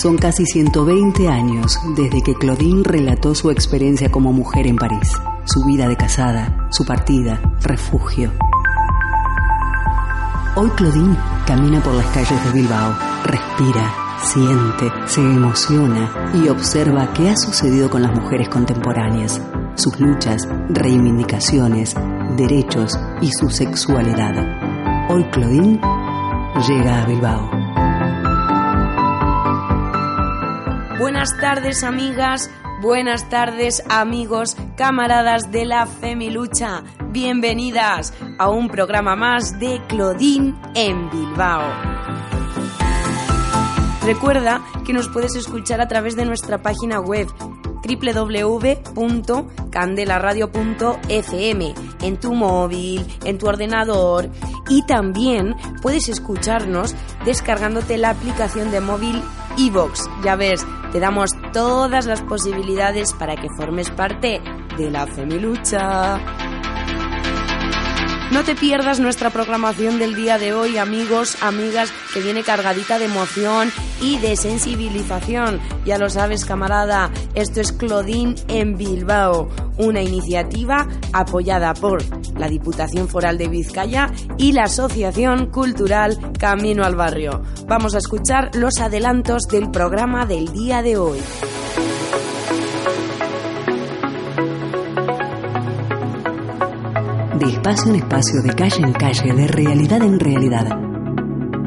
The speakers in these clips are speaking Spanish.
Son casi 120 años desde que Claudine relató su experiencia como mujer en París, su vida de casada, su partida, refugio. Hoy Claudine camina por las calles de Bilbao, respira, siente, se emociona y observa qué ha sucedido con las mujeres contemporáneas, sus luchas, reivindicaciones, derechos y su sexualidad. Hoy Claudine llega a Bilbao. Buenas tardes amigas, buenas tardes amigos, camaradas de la Femilucha. Bienvenidas a un programa más de Claudine en Bilbao. Recuerda que nos puedes escuchar a través de nuestra página web www.candelaradio.fm en tu móvil, en tu ordenador y también puedes escucharnos descargándote la aplicación de móvil iVox. Ya ves, te damos todas las posibilidades para que formes parte de la Femilucha. No te pierdas nuestra programación del día de hoy, amigos, amigas, que viene cargadita de emoción y de sensibilización. Ya lo sabes, camarada, esto es Claudine en Bilbao, una iniciativa apoyada por la Diputación Foral de Vizcaya y la Asociación Cultural Camino al Barrio. Vamos a escuchar los adelantos del programa del día de hoy. De espacio en espacio, de calle en calle, de realidad en realidad.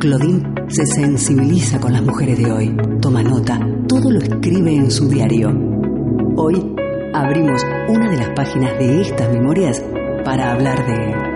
Claudine se sensibiliza con las mujeres de hoy, toma nota, todo lo escribe en su diario. Hoy abrimos una de las páginas de estas memorias para hablar de...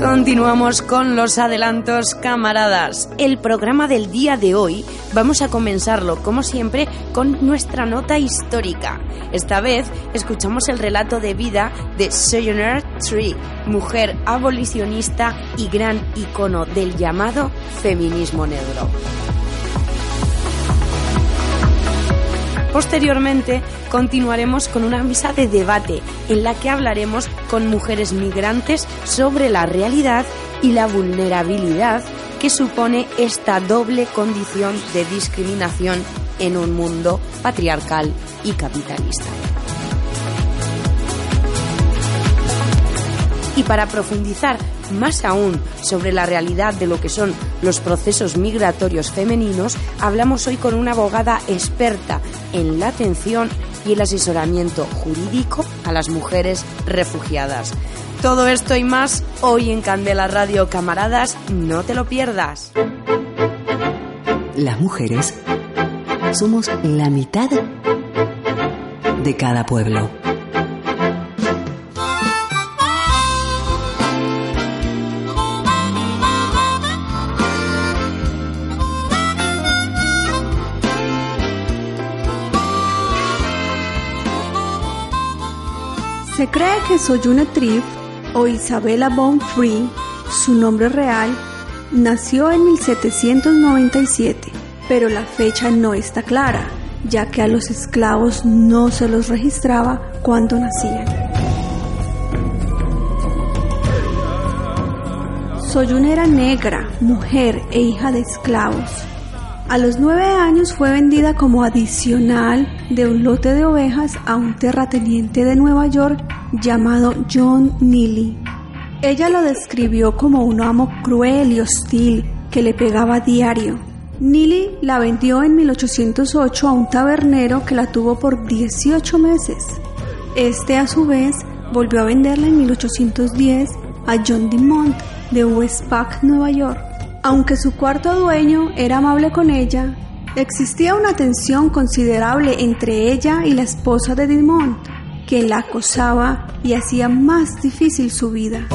Continuamos con los adelantos, camaradas. El programa del día de hoy vamos a comenzarlo, como siempre, con nuestra nota histórica. Esta vez escuchamos el relato de vida de Sojourner Tree, mujer abolicionista y gran icono del llamado feminismo negro. Posteriormente, continuaremos con una misa de debate en la que hablaremos con mujeres migrantes sobre la realidad y la vulnerabilidad que supone esta doble condición de discriminación en un mundo patriarcal y capitalista. Y para profundizar más aún sobre la realidad de lo que son los procesos migratorios femeninos, hablamos hoy con una abogada experta en la atención y el asesoramiento jurídico a las mujeres refugiadas. Todo esto y más hoy en Candela Radio, camaradas, no te lo pierdas. Las mujeres somos la mitad de cada pueblo. Se cree que Soyuna Triff o Isabella Bonfree, su nombre real, nació en 1797, pero la fecha no está clara, ya que a los esclavos no se los registraba cuando nacían. Soyuna era negra, mujer e hija de esclavos. A los nueve años fue vendida como adicional de un lote de ovejas a un terrateniente de Nueva York llamado John Neely. Ella lo describió como un amo cruel y hostil que le pegaba a diario. Neely la vendió en 1808 a un tabernero que la tuvo por 18 meses. Este a su vez volvió a venderla en 1810 a John DeMont de Westpac, Nueva York. Aunque su cuarto dueño era amable con ella, existía una tensión considerable entre ella y la esposa de Dumont, que la acosaba y hacía más difícil su vida.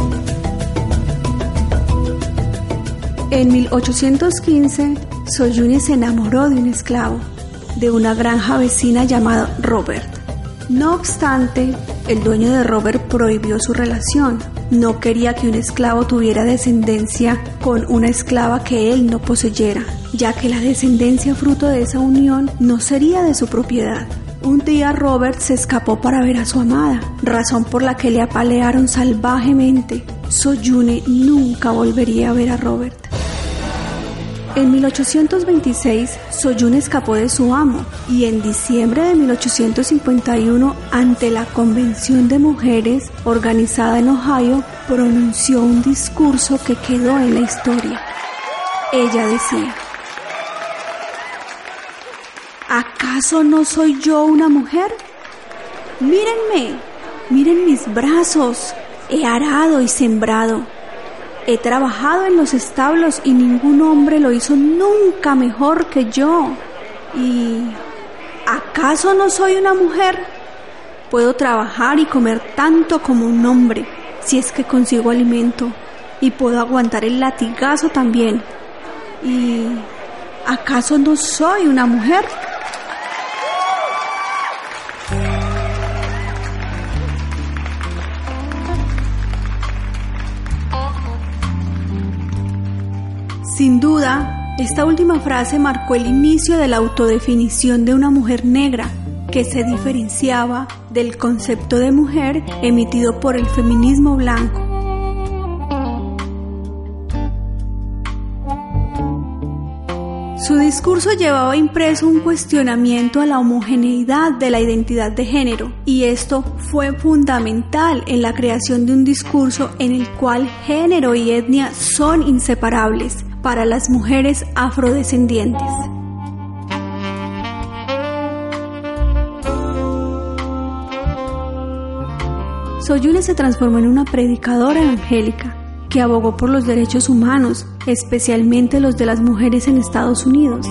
En 1815, Soyuni se enamoró de un esclavo, de una granja vecina llamada Robert. No obstante, el dueño de Robert prohibió su relación. No quería que un esclavo tuviera descendencia con una esclava que él no poseyera, ya que la descendencia fruto de esa unión no sería de su propiedad. Un día Robert se escapó para ver a su amada, razón por la que le apalearon salvajemente. Soyune nunca volvería a ver a Robert. En 1826, Soyun escapó de su amo y en diciembre de 1851, ante la Convención de Mujeres organizada en Ohio, pronunció un discurso que quedó en la historia. Ella decía, ¿acaso no soy yo una mujer? Mírenme, miren mis brazos, he arado y sembrado He trabajado en los establos y ningún hombre lo hizo nunca mejor que yo. ¿Y acaso no soy una mujer? Puedo trabajar y comer tanto como un hombre, si es que consigo alimento. Y puedo aguantar el latigazo también. ¿Y acaso no soy una mujer? Sin duda, esta última frase marcó el inicio de la autodefinición de una mujer negra que se diferenciaba del concepto de mujer emitido por el feminismo blanco. Su discurso llevaba impreso un cuestionamiento a la homogeneidad de la identidad de género y esto fue fundamental en la creación de un discurso en el cual género y etnia son inseparables para las mujeres afrodescendientes. Soyuna se transformó en una predicadora evangélica que abogó por los derechos humanos, especialmente los de las mujeres en Estados Unidos,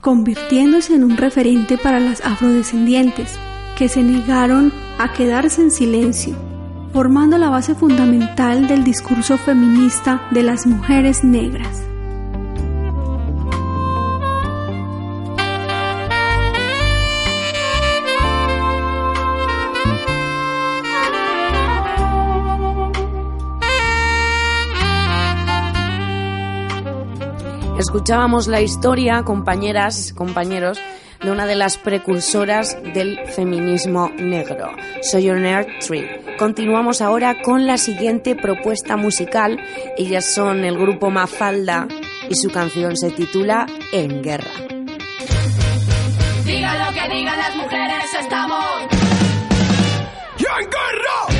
convirtiéndose en un referente para las afrodescendientes que se negaron a quedarse en silencio, formando la base fundamental del discurso feminista de las mujeres negras. Escuchábamos la historia, compañeras, compañeros, de una de las precursoras del feminismo negro, Sojourner Tree. Continuamos ahora con la siguiente propuesta musical. Ellas son el grupo Mafalda y su canción se titula En Guerra. Diga lo que digan las mujeres, estamos. en guerra!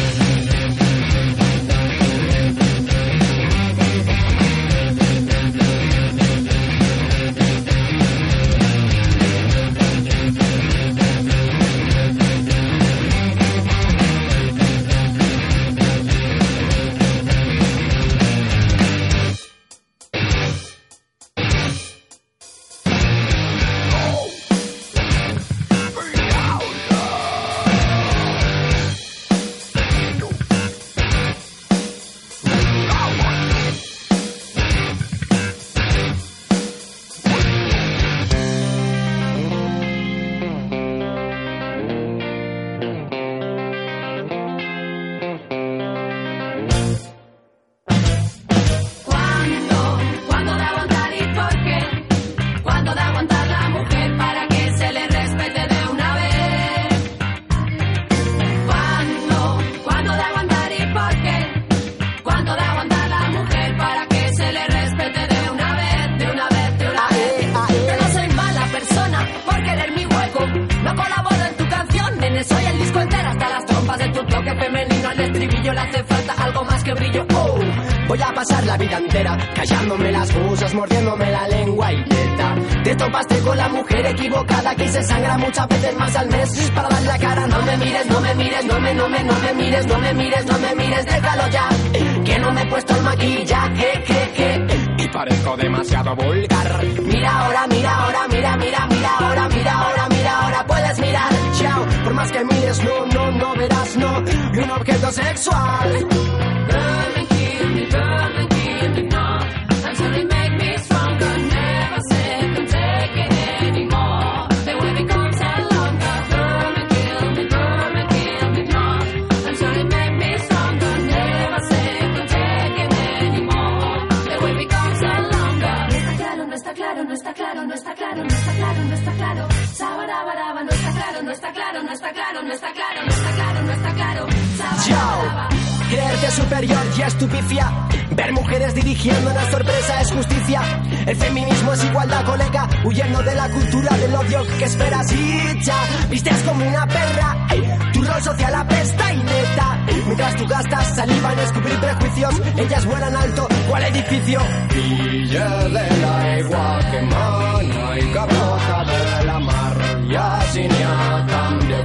Alto. ¿Cuál edificio? Villa de la igual que mana y capota de la mar. Y así ni a tan de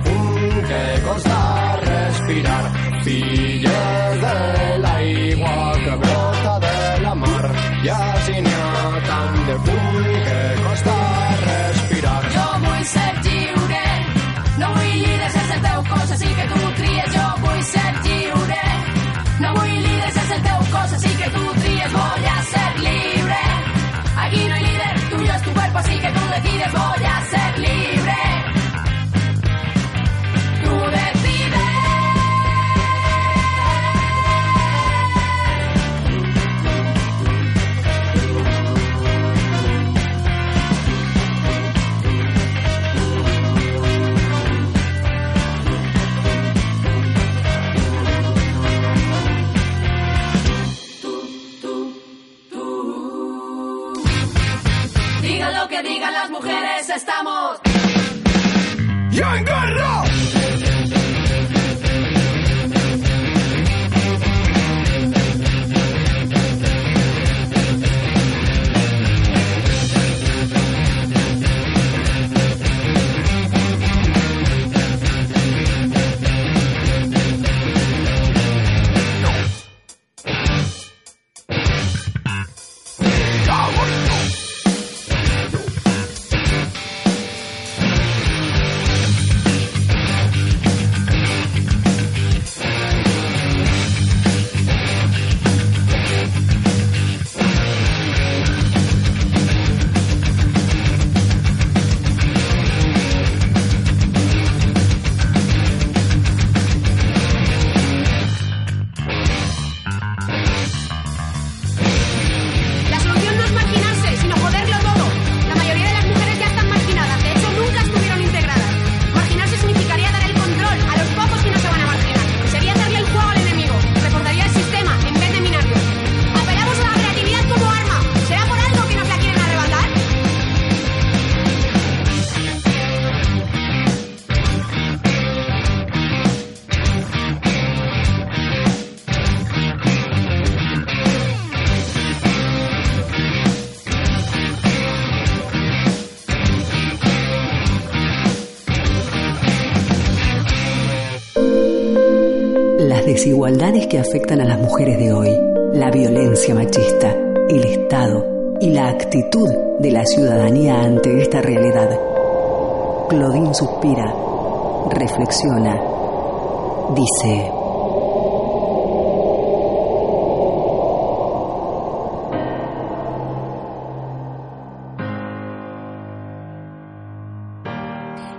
que costa respirar. Villa de la igual que brota así que tú decides. Voy a ser libre, estamos. ¡Ya en guerra! Que afectan a las mujeres de hoy, la violencia machista, el Estado y la actitud de la ciudadanía ante esta realidad. Claudine suspira, reflexiona, dice...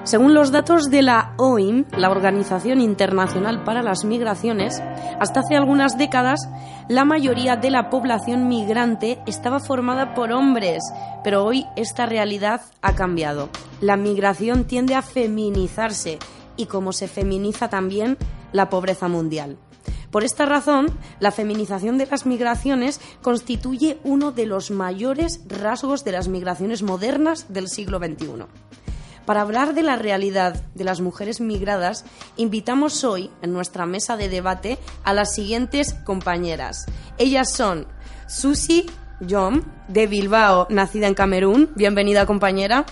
Según los datos de la OIM, la Organización Internacional para las Migraciones, hasta hace algunas décadas la mayoría de la población migrante estaba formada por hombres, pero hoy esta realidad ha cambiado. La migración tiende a feminizarse y como se feminiza también la pobreza mundial. Por esta razón, la feminización de las migraciones constituye uno de los mayores rasgos de las migraciones modernas del siglo XXI. Para hablar de la realidad de las mujeres migradas, invitamos hoy en nuestra mesa de debate a las siguientes compañeras. Ellas son Susi Yom, de Bilbao, nacida en Camerún. Bienvenida, compañera.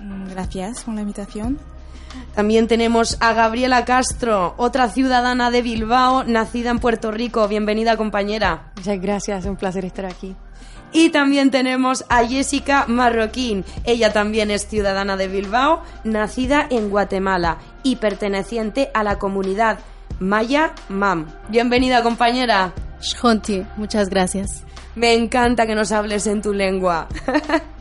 Mm, Gracias por la invitación. También tenemos a Gabriela Castro, otra ciudadana de Bilbao, nacida en Puerto Rico. Bienvenida, compañera. Muchas gracias, un placer estar aquí. Y también tenemos a Jessica Marroquín. Ella también es ciudadana de Bilbao, nacida en Guatemala y perteneciente a la comunidad Maya Mam. Bienvenida, compañera. Shonti, muchas gracias. Me encanta que nos hables en tu lengua.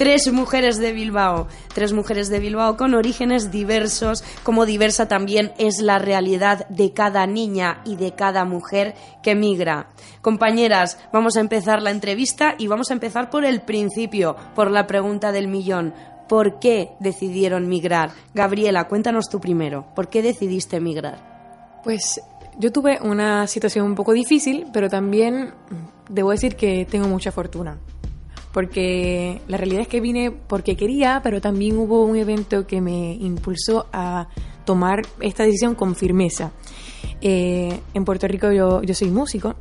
Tres mujeres de Bilbao, tres mujeres de Bilbao con orígenes diversos, como diversa también es la realidad de cada niña y de cada mujer que migra. Compañeras, vamos a empezar la entrevista y vamos a empezar por el principio, por la pregunta del millón. ¿Por qué decidieron migrar? Gabriela, cuéntanos tú primero. ¿Por qué decidiste migrar? Pues yo tuve una situación un poco difícil, pero también debo decir que tengo mucha fortuna. Porque la realidad es que vine porque quería, pero también hubo un evento que me impulsó a tomar esta decisión con firmeza. Eh, en Puerto Rico yo, yo soy músico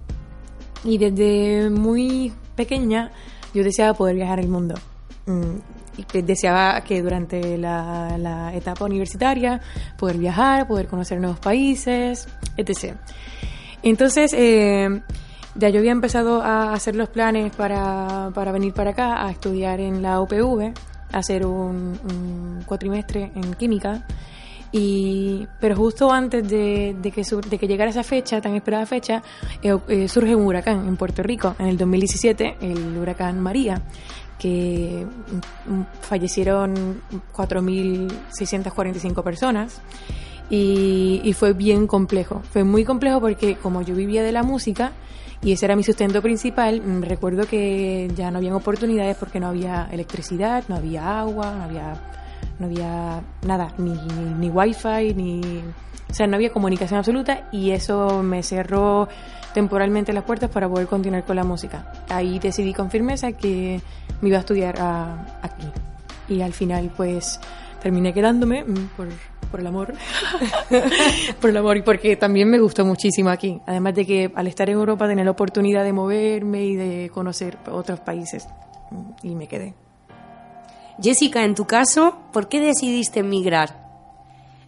y desde muy pequeña yo deseaba poder viajar el mundo. Mm, deseaba que durante la, la etapa universitaria poder viajar, poder conocer nuevos países, etc. Entonces, eh, ya yo había empezado a hacer los planes para, para venir para acá a estudiar en la UPV, hacer un, cuatrimestre en química. Y, pero justo antes de, de que, sur- de que llegara esa fecha, tan esperada fecha, eh, eh, surge un huracán en Puerto Rico. En el 2017, el huracán María, que mm, fallecieron 4.645 personas. Y fue bien complejo. Fue muy complejo porque como yo vivía de la música y ese era mi sustento principal, mm, recuerdo que ya no habían oportunidades porque no había electricidad, no había agua, no había, no había nada, ni, ni, ni wifi, ni... O sea, no había comunicación absoluta y eso me cerró temporalmente las puertas para poder continuar con la música. Ahí decidí con firmeza que me iba a estudiar a- aquí. Y al final, pues, terminé quedándome mm, por, por el amor. por el amor y porque también me gustó muchísimo aquí. Además de que al estar en Europa tenía la oportunidad de moverme y de conocer otros países. Mm, Y me quedé. Jessica, en tu caso, ¿por qué decidiste emigrar?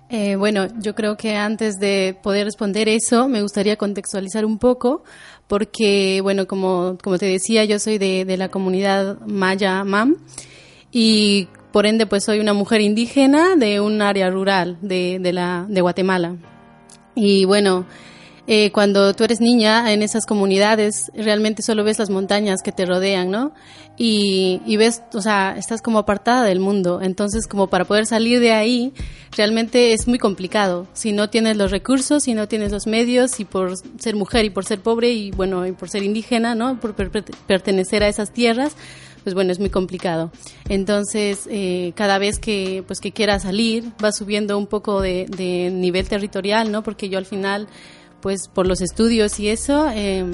Eh, bueno, yo creo que antes de poder responder eso, me gustaría contextualizar un poco, porque, bueno, como, como te decía, yo soy de, de la comunidad Maya Mam y por ende, pues soy una mujer indígena de un área rural de, de, la, de Guatemala. Y bueno, eh, cuando tú eres niña en esas comunidades, realmente solo ves las montañas que te rodean, ¿no? Y, y ves, o sea, estás como apartada del mundo. Entonces, como para poder salir de ahí, realmente es muy complicado. Si no tienes los recursos, si no tienes los medios, y por ser mujer y por ser pobre y bueno, y por ser indígena, ¿no? Por per- per- pertenecer a esas tierras, pues bueno, es muy complicado. Entonces, eh, cada vez que, pues, que quiera salir, va subiendo un poco de, nivel territorial, ¿no? Porque yo al final, pues, por los estudios y eso, eh,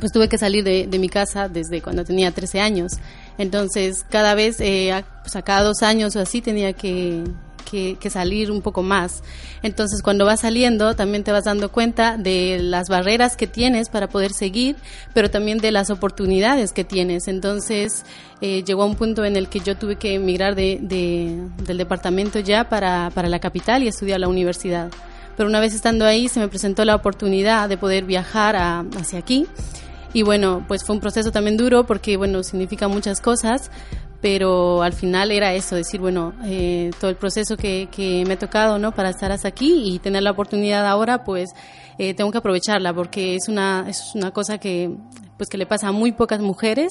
pues tuve que salir de, mi casa desde cuando tenía 13 años. Entonces, cada vez, eh, pues a cada dos años o así, tenía que, que, salir un poco más. Entonces, cuando vas saliendo, también te vas dando cuenta de las barreras que tienes para poder seguir, pero también de las oportunidades que tienes. Entonces, eh, llegó a un punto en el que yo tuve que emigrar de, de- del departamento ya para, para la capital y estudiar la universidad. Pero una vez estando ahí, se me presentó la oportunidad de poder viajar hacia aquí. Y bueno, pues fue un proceso también duro porque, bueno, significa muchas cosas, pero al final era eso, decir, bueno, eh, todo el proceso que, que me ha tocado, ¿no? Para estar hasta aquí y tener la oportunidad ahora, pues eh, tengo que aprovecharla porque es una, es una cosa que, pues que le pasa a muy pocas mujeres,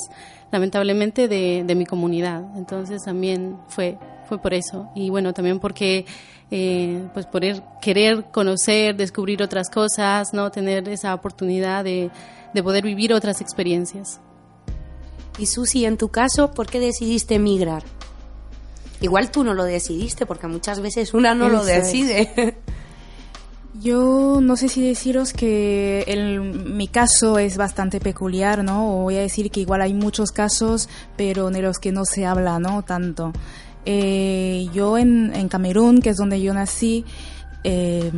lamentablemente, de, de mi comunidad. Entonces también fue, fue por eso. Y bueno, también porque, eh, pues por el querer conocer, descubrir otras cosas, ¿no? Tener esa oportunidad de, de poder vivir otras experiencias. Y Susi, en tu caso, ¿por qué decidiste emigrar? Igual tú no lo decidiste, porque muchas veces una no lo es. decide. Yo no sé si deciros que el, mi caso es bastante peculiar, ¿no? O voy a decir que igual hay muchos casos, pero de los que no se habla, ¿no? Tanto. Eh, yo en, en Camerún, que es donde yo nací, eh,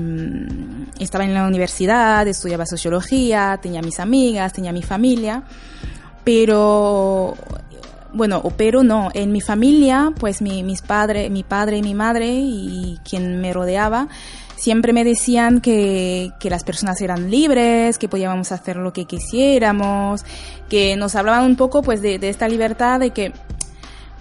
estaba en la universidad, estudiaba sociología, tenía mis amigas, tenía mi familia, pero bueno, o pero no, en mi familia, pues mi, mis padre, mi padre y mi madre y quien me rodeaba, siempre me decían que, que las personas eran libres, que podíamos hacer lo que quisiéramos, que nos hablaban un poco pues de, de esta libertad de que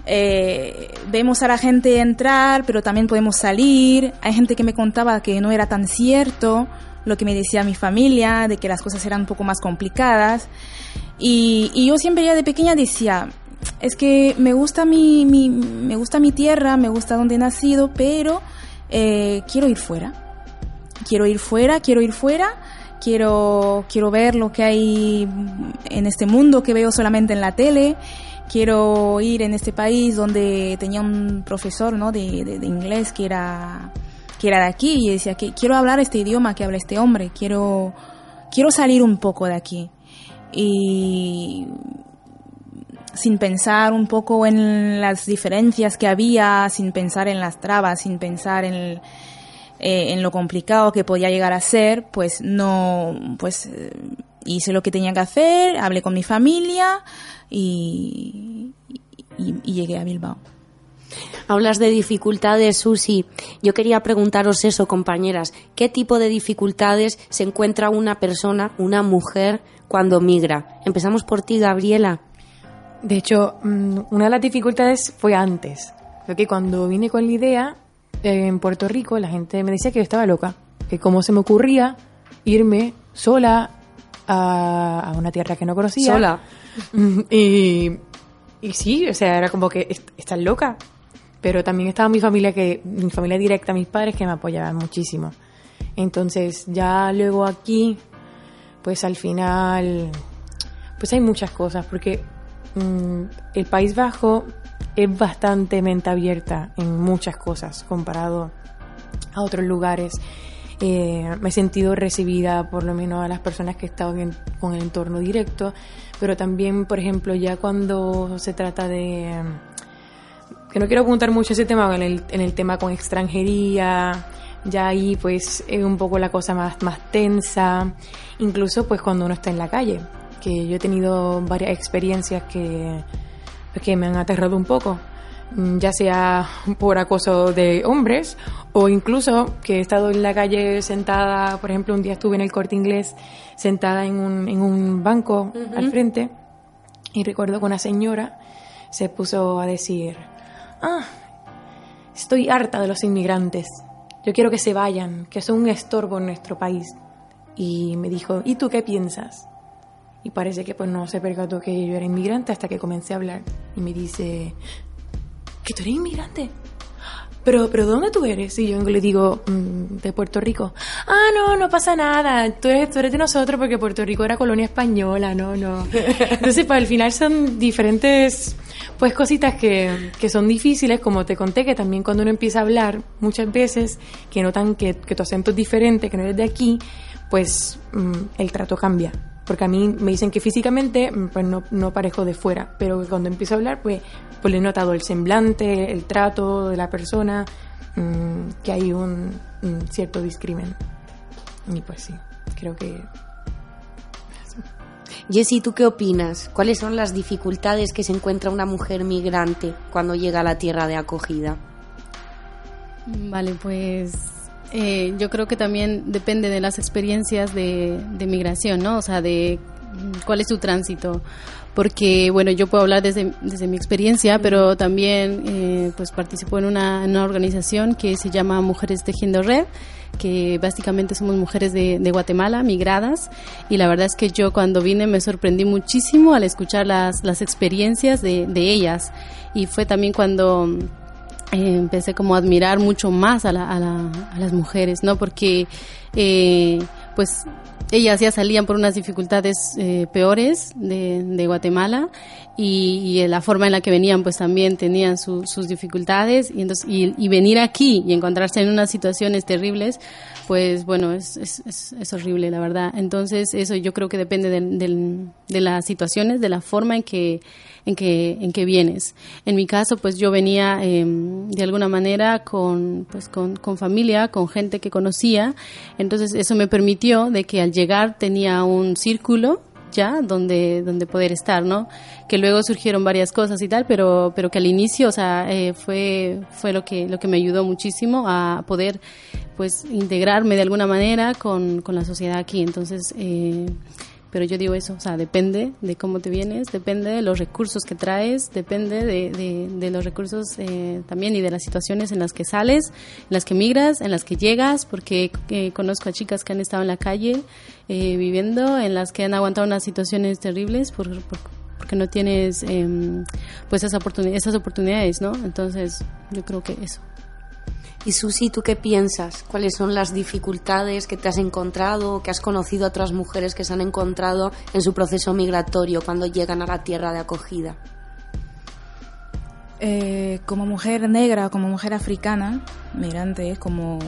eh, vemos a la gente entrar, pero también podemos salir. Hay gente que me contaba que no era tan cierto lo que me decía mi familia, de que las cosas eran un poco más complicadas. Y, y yo siempre ya de pequeña decía, es que me gusta mi, mi- me gusta mi tierra, me gusta donde he nacido, pero eh, quiero ir fuera. Quiero ir fuera, quiero ir fuera, quiero, quiero ver lo que hay en este mundo que veo solamente en la tele. Quiero ir en este país donde tenía un profesor ¿no? de, de- de inglés que era, que era de aquí y decía que quiero hablar este idioma que habla este hombre, quiero, quiero salir un poco de aquí. Y sin pensar un poco en las diferencias que había, sin pensar en las trabas, sin pensar en, eh, en lo complicado que podía llegar a ser, pues no, pues eh, hice lo que tenía que hacer, hablé con mi familia y- y llegué a Bilbao. Hablas de dificultades, Susi. Yo quería preguntaros eso, compañeras. ¿Qué tipo de dificultades se encuentra una persona, una mujer, cuando migra? Empezamos por ti, Gabriela. De hecho, mm, una de las dificultades fue antes. Porque cuando vine con la idea, eh, en Puerto Rico, la gente me decía que yo estaba loca. Que cómo se me ocurría irme sola a, una tierra que no conocía. Sola. Y, y sí, o sea, era como que "Est- estás loca. Pero también estaba mi familia, que mi familia directa, mis padres, que me apoyaban muchísimo. Entonces, ya luego aquí, pues al final, pues hay muchas cosas, porque mm, el País Bajo es bastante mente abierta en muchas cosas comparado a otros lugares. Eh, me he sentido recibida por lo menos a las personas que he estado en- con el entorno directo, pero también, por ejemplo, ya cuando se trata de... que no quiero apuntar mucho ese tema en el, en el tema con extranjería, ya ahí pues es un poco la cosa más, más tensa, incluso pues cuando uno está en la calle, que yo he tenido varias experiencias que, que me han aterrado un poco, mm, ya sea por acoso de hombres o incluso que he estado en la calle sentada, por ejemplo un día estuve en el corte inglés sentada en un, en un banco al frente y recuerdo que una señora se puso a decir, ah, estoy harta de los inmigrantes, yo quiero que se vayan, que son un estorbo en nuestro país. Y me dijo, ¿y tú qué piensas? Y parece que pues no se percató que yo era inmigrante hasta que comencé a hablar. Y me dice, ¿que tú eres inmigrante? Pero, pero ¿dónde tú eres? Y yo le digo, "Mm, de Puerto Rico. Ah, no, no pasa nada. Tú eres, tú eres de nosotros porque Puerto Rico era colonia española, no, no. Entonces, pues al final son diferentes, pues cositas que, que son difíciles, como te conté, que también cuando uno empieza a hablar, muchas veces, que notan que, tu acento es diferente, que no eres de aquí, pues mm, el trato cambia. Porque a mí me dicen que físicamente mm, pues no, no parezco de fuera, pero cuando empiezo a hablar pues, pues le he notado el semblante, el trato de la persona, mm, que hay un, un cierto discrimen. Y pues sí, creo que Jessy, ¿tú qué opinas? ¿Cuáles son las dificultades que se encuentra una mujer migrante cuando llega a la tierra de acogida? Vale, pues eh, yo creo que también depende de las experiencias de, de migración, ¿no? O sea, de cuál es su tránsito. Porque, bueno, yo puedo hablar desde, desde mi experiencia, pero también eh, pues participo en una, en una organización que se llama Mujeres Tejiendo Red, que básicamente somos mujeres de, de Guatemala, migradas, y la verdad es que yo cuando vine me sorprendí muchísimo al escuchar las, las experiencias de, de ellas. Y fue también cuando eh, empecé como a admirar mucho más a, la- a la- a las mujeres, ¿no? Porque, eh, pues, ellas ya salían por unas dificultades eh, peores de, de Guatemala y, la forma en la que venían, pues también tenían su- sus dificultades. Y, entonces, y, y venir aquí y encontrarse en unas situaciones terribles, pues bueno, es, es, es- horrible, la verdad. Entonces, eso yo creo que depende del- del- de las situaciones, de la forma en que, en que, en que vienes. En mi caso, pues yo venía eh, de alguna manera con, pues con, con familia, con gente que conocía, entonces eso me permitió de que al llegar tenía un círculo ya donde donde poder estar no que luego surgieron varias cosas y tal pero pero que al inicio o sea eh, fue fue lo que lo que me ayudó muchísimo a poder pues integrarme de alguna manera con, con la sociedad aquí. Entonces eh, pero yo digo eso, o sea, depende de cómo te vienes, depende de los recursos que traes, depende de, de, de los recursos eh, también y de las situaciones en las que sales, en las que migras, en las que llegas, porque eh, conozco a chicas que han estado en la calle eh, viviendo, en las que han aguantado unas situaciones terribles por, por- porque no tienes em, pues esa oportuni- esas oportunidades, ¿no? Entonces, yo creo que eso. Y Susi, ¿tú qué piensas? ¿Cuáles son las dificultades que te has encontrado o que has conocido a otras mujeres que se han encontrado en su proceso migratorio cuando llegan a la tierra de acogida? Eh, como mujer negra, como mujer africana, migrante, como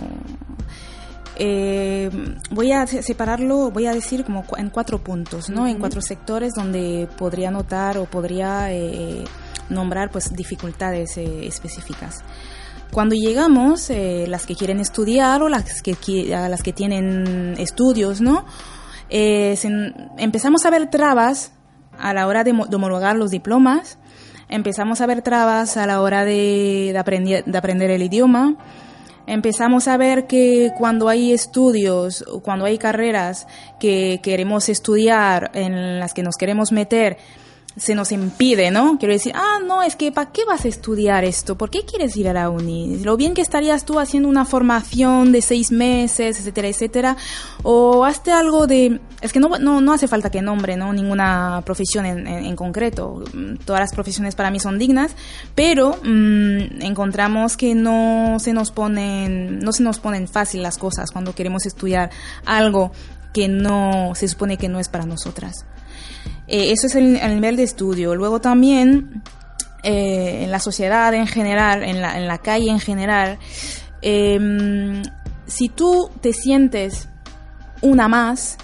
Eh, voy a se- separarlo, voy a decir como en cuatro puntos, ¿no? En cuatro sectores donde podría notar o podría eh, nombrar pues dificultades específicas. Cuando llegamos, eh, las que quieren estudiar o las que, las que tienen estudios, ¿no? Eh, empezamos a ver trabas a la hora de, mo- de homologar los diplomas, empezamos a ver trabas a la hora de, de aprender el idioma, empezamos a ver que cuando hay estudios, o cuando hay carreras que queremos estudiar, en las que nos queremos meter, se nos impide, ¿no? Quiero decir, ah, no, es que ¿para qué vas a estudiar esto? ¿Por qué quieres ir a la uni? Lo bien que estarías tú haciendo una formación de seis meses, etcétera, etcétera, o hazte algo de... Es que no, no, no hace falta que nombre, ¿no? Ninguna profesión en, en- concreto. Mm, Todas las profesiones para mí son dignas, pero mm, encontramos que no se nos ponen, no se nos ponen fácil las cosas cuando queremos estudiar algo que no se supone que no es para nosotras. Eh, eso es el, el nivel de estudio. Luego también eh, en la sociedad en general, en la, en la calle en general, eh, si tú te sientes una más,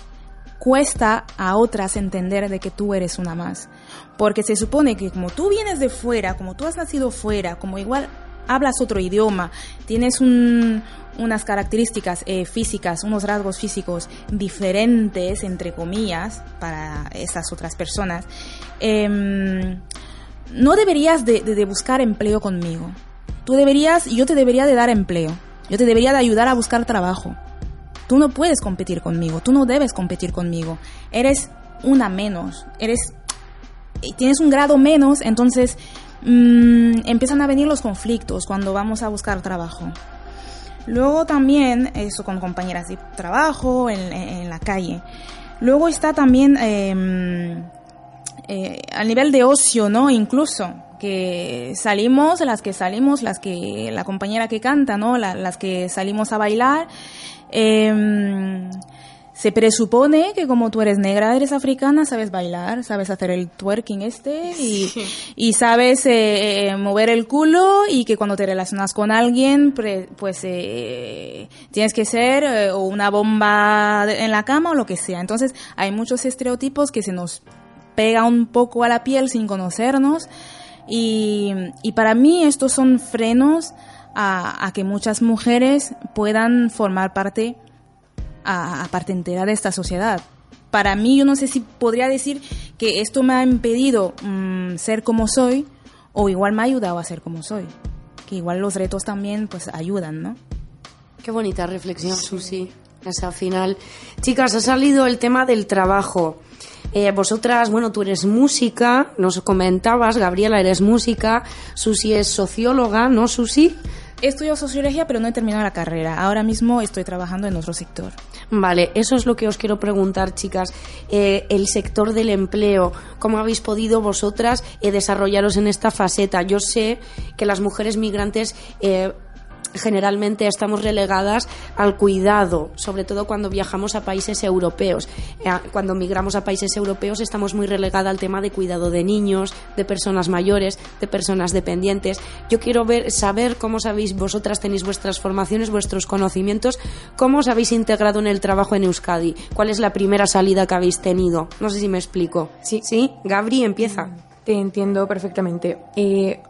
cuesta a otras entender de que tú eres una más. Porque se supone que como tú vienes de fuera, como tú has nacido fuera, como igual hablas otro idioma, tienes un- unas características eh, físicas, unos rasgos físicos diferentes, entre comillas, para esas otras personas, em, no deberías de, de- de buscar empleo conmigo. Tú deberías, yo te debería de dar empleo. Yo te debería de ayudar a buscar trabajo. Tú no puedes competir conmigo, tú no debes competir conmigo. Eres una menos, eres tienes un grado menos, entonces mm, empiezan a venir los conflictos cuando vamos a buscar trabajo. Luego también eso con compañeras de trabajo en, la calle. Luego está también em, eh, a nivel de ocio, ¿no? Incluso que salimos, las que salimos, las que la compañera que canta, ¿no? La- las que salimos a bailar. em, se presupone que como tú eres negra, eres africana, sabes bailar, sabes hacer el twerking este y, y sabes eh, eh, mover el culo y que cuando te relacionas con alguien, pre- pues eh, tienes que ser eh, o una bomba de- en la cama o lo que sea. Entonces hay muchos estereotipos que se nos pega un poco a la piel sin conocernos y, y para mí estos son frenos a, a que muchas mujeres puedan formar parte a, a parte entera de esta sociedad. Para mí, yo no sé si podría decir que esto me ha impedido mm, ser como soy o igual me ha ayudado a ser como soy. Que igual los retos también pues ayudan, ¿no? Qué bonita reflexión, Susi. Esa final. Chicas, ha salido el tema del trabajo. Eh, vosotras, bueno, tú eres música, nos comentabas, Gabriela eres música, Susi es socióloga, ¿no, Susi? Estudio sociología, pero no he terminado la carrera. Ahora mismo estoy trabajando en otro sector. Vale, eso es lo que os quiero preguntar, chicas. Eh, el sector del empleo, ¿cómo habéis podido vosotras eh, desarrollaros en esta faceta? Yo sé que las mujeres migrantes eh, generalmente estamos relegadas al cuidado, sobre todo cuando viajamos a países europeos. Eh, Cuando migramos a países europeos estamos muy relegadas al tema de cuidado de niños, de personas mayores, de personas dependientes. Yo quiero ver, saber cómo sabéis, vosotras tenéis vuestras formaciones, vuestros conocimientos, cómo os habéis integrado en el trabajo en Euskadi, cuál es la primera salida que habéis tenido. No sé si me explico. Sí. ¿Sí? Gabri, empieza. Te entiendo perfectamente. Eh,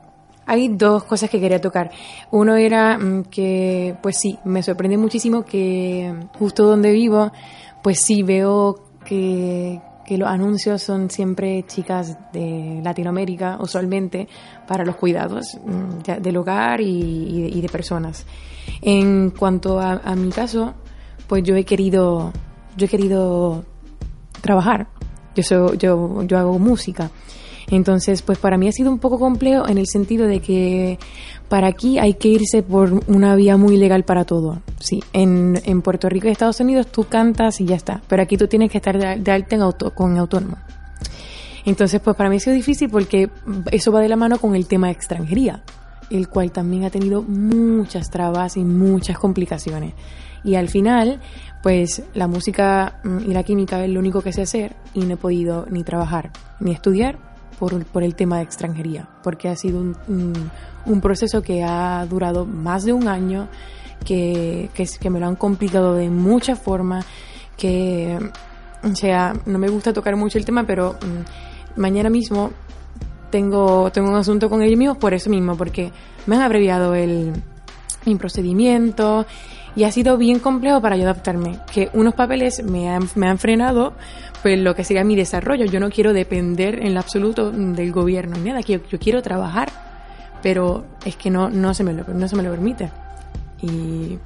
hay dos cosas que quería tocar. Uno era mm, que, pues sí, me sorprende muchísimo que mm, justo donde vivo, pues sí veo que, que los anuncios son siempre chicas de Latinoamérica, usualmente, para los cuidados mm, ya- del hogar y de personas. En cuanto a, a mi caso, pues yo he querido, yo he querido trabajar. Yo, soy, yo, yo hago música. Entonces, pues para mí ha sido un poco complejo en el sentido de que para aquí hay que irse por una vía muy legal para todo. Sí, en, en Puerto Rico y Estados Unidos tú cantas y ya está, pero aquí tú tienes que estar de, de alta en auto, con autónomo. Entonces, pues para mí ha sido difícil porque eso va de la mano con el tema de extranjería, el cual también ha tenido muchas trabas y muchas complicaciones. Y al final, pues la música mm, y la química es lo único que sé hacer y no he podido ni trabajar ni estudiar por, por el tema de extranjería, porque ha sido un, un- un proceso que ha durado más de un año, que, que, que me lo han complicado de muchas formas, que, o sea, no me gusta tocar mucho el tema, pero mm, mañana mismo tengo, tengo un asunto con ellos mismos por eso mismo, porque me han abreviado el, mi procedimiento y ha sido bien complejo para yo adaptarme. Que unos papeles me han, me han frenado pues lo que sería mi desarrollo. Yo no quiero depender en lo absoluto del gobierno nada, yo, yo quiero trabajar, pero es que no, no, se me lo, no se me lo permite. Y,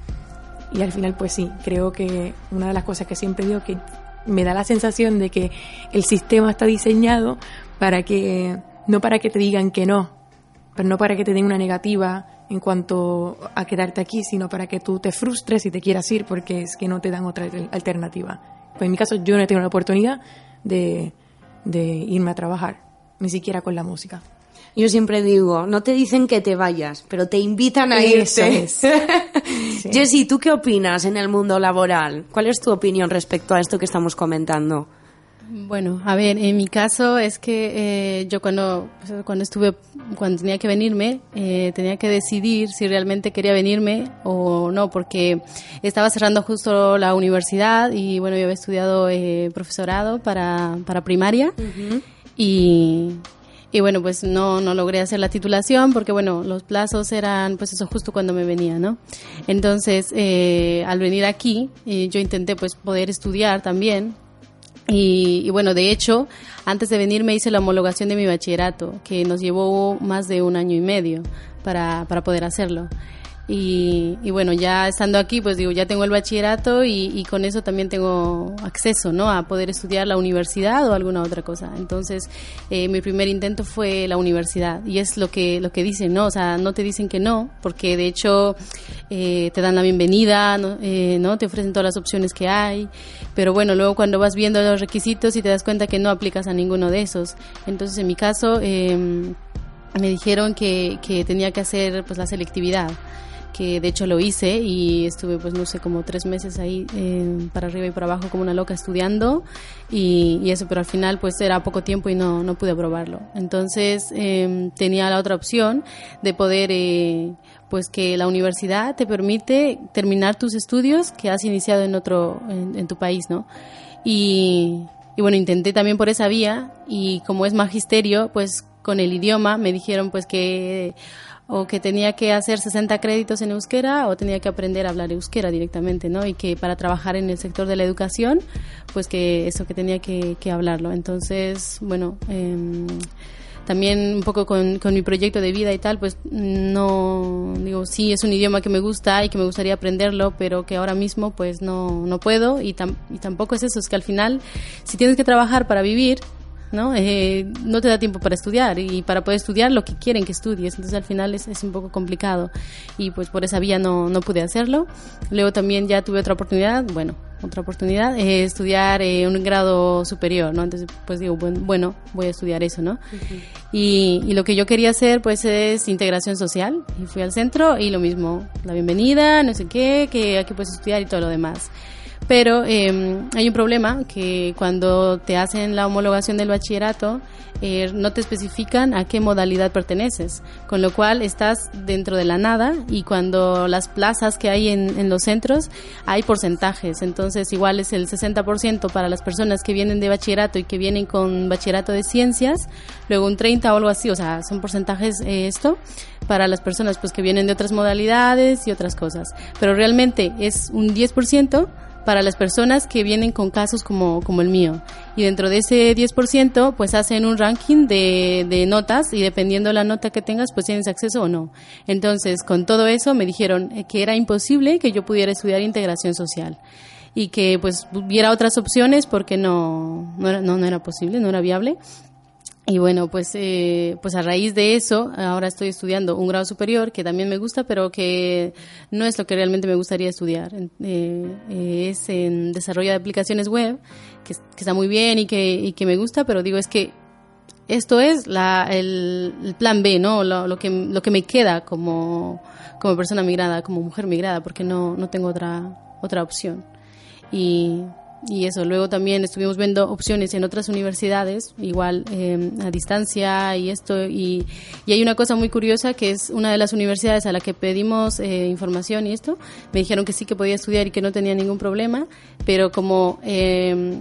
y al final, pues sí, creo que una de las cosas que siempre digo que me da la sensación de que el sistema está diseñado para que, no para que te digan que no, pero no para que te den una negativa en cuanto a quedarte aquí, sino para que tú te frustres y te quieras ir porque es que no te dan otra alternativa. Pues en mi caso yo no he tenido la oportunidad de, de irme a trabajar, ni siquiera con la música. Yo siempre digo, no te dicen que te vayas, pero te invitan a Eso irte. es. Sí. Jessie, ¿tú qué opinas en el mundo laboral? ¿Cuál es tu opinión respecto a esto que estamos comentando? Bueno, a ver, en mi caso es que eh, yo cuando, pues, cuando estuve, cuando tenía que venirme, eh, tenía que decidir si realmente quería venirme o no, porque estaba cerrando justo la universidad y bueno, yo había estudiado eh, profesorado para, para primaria. Y, y bueno, pues no, no logré hacer la titulación porque bueno, los plazos eran pues eso justo cuando me venía, ¿no? Entonces, eh, al venir aquí, eh, yo intenté pues poder estudiar también y, y, bueno, de hecho, antes de venir me hice la homologación de mi bachillerato, que nos llevó más de un año y medio para, para poder hacerlo. Y, bueno, ya estando aquí, pues digo, ya tengo el bachillerato y, con eso también tengo acceso, ¿no? A poder estudiar la universidad o alguna otra cosa. Entonces, eh, mi primer intento fue la universidad y es lo que lo que dicen, ¿no? O sea, no te dicen que no, porque de hecho eh, te dan la bienvenida, ¿no? Eh, ¿no? Te ofrecen todas las opciones que hay, pero bueno, luego cuando vas viendo los requisitos y te das cuenta que no aplicas a ninguno de esos. Entonces, en mi caso, me dijeron que, que tenía que hacer pues la selectividad que de hecho lo hice y estuve pues no sé como tres meses ahí eh, para arriba y para abajo como una loca estudiando y, eso pero al final pues era poco tiempo y no, no pude aprobarlo entonces eh, tenía la otra opción de poder eh, pues que la universidad te permite terminar tus estudios que has iniciado en otro en, tu país no y bueno intenté también por esa vía y como es magisterio pues con el idioma me dijeron pues que o que tenía que hacer 60 créditos en euskera o tenía que aprender a hablar euskera directamente, ¿no? Y que para trabajar en el sector de la educación, pues que eso que tenía que, hablarlo. Entonces, bueno, eh, también un poco con, con, mi proyecto de vida y tal, pues no, digo, sí, es un idioma que me gusta y que me gustaría aprenderlo, pero que ahora mismo pues no, no puedo y, tam, y tampoco es eso, es que al final, si tienes que trabajar para vivir, ¿no? Eh, no te da tiempo para estudiar y para poder estudiar lo que quieren que estudies, entonces al final es, es un poco complicado y pues por esa vía no, no, pude hacerlo. Luego también ya tuve otra oportunidad, bueno, otra oportunidad, eh, estudiar eh, un grado superior, ¿no? Entonces pues digo, bueno, voy a estudiar eso, ¿no? Uh -huh. y, y, lo que yo quería hacer pues es integración social y fui al centro y lo mismo, la bienvenida, no sé qué, que aquí puedes estudiar y todo lo demás. Pero eh, hay un problema que cuando te hacen la homologación del bachillerato eh, no te especifican a qué modalidad perteneces, con lo cual estás dentro de la nada y cuando las plazas que hay en, en los centros hay porcentajes, entonces igual es el 60% para las personas que vienen de bachillerato y que vienen con bachillerato de ciencias, luego un 30 o algo así, o sea, son porcentajes eh, esto para las personas pues que vienen de otras modalidades y otras cosas, pero realmente es un 10% para las personas que vienen con casos como, como el mío. Y dentro de ese 10%, pues hacen un ranking de, de, notas y dependiendo de la nota que tengas, pues tienes acceso o no. Entonces, con todo eso me dijeron que era imposible que yo pudiera estudiar integración social y que pues hubiera otras opciones porque no, no, era, no, no era posible, no era viable. Y bueno, pues, eh, pues a raíz de eso, ahora estoy estudiando un grado superior que también me gusta, pero que no es lo que realmente me gustaría estudiar. Eh, es en desarrollo de aplicaciones web, que, está muy bien y que, y que me gusta, pero digo, es que esto es la, el, el plan B, ¿no? Lo, lo, que, lo que me queda como, como persona migrada, como mujer migrada, porque no, no tengo otra, otra opción. Y y eso, luego también estuvimos viendo opciones en otras universidades, igual eh, a distancia y esto, y, y, hay una cosa muy curiosa que es una de las universidades a la que pedimos eh, información y esto, me dijeron que sí que podía estudiar y que no tenía ningún problema, pero como eh,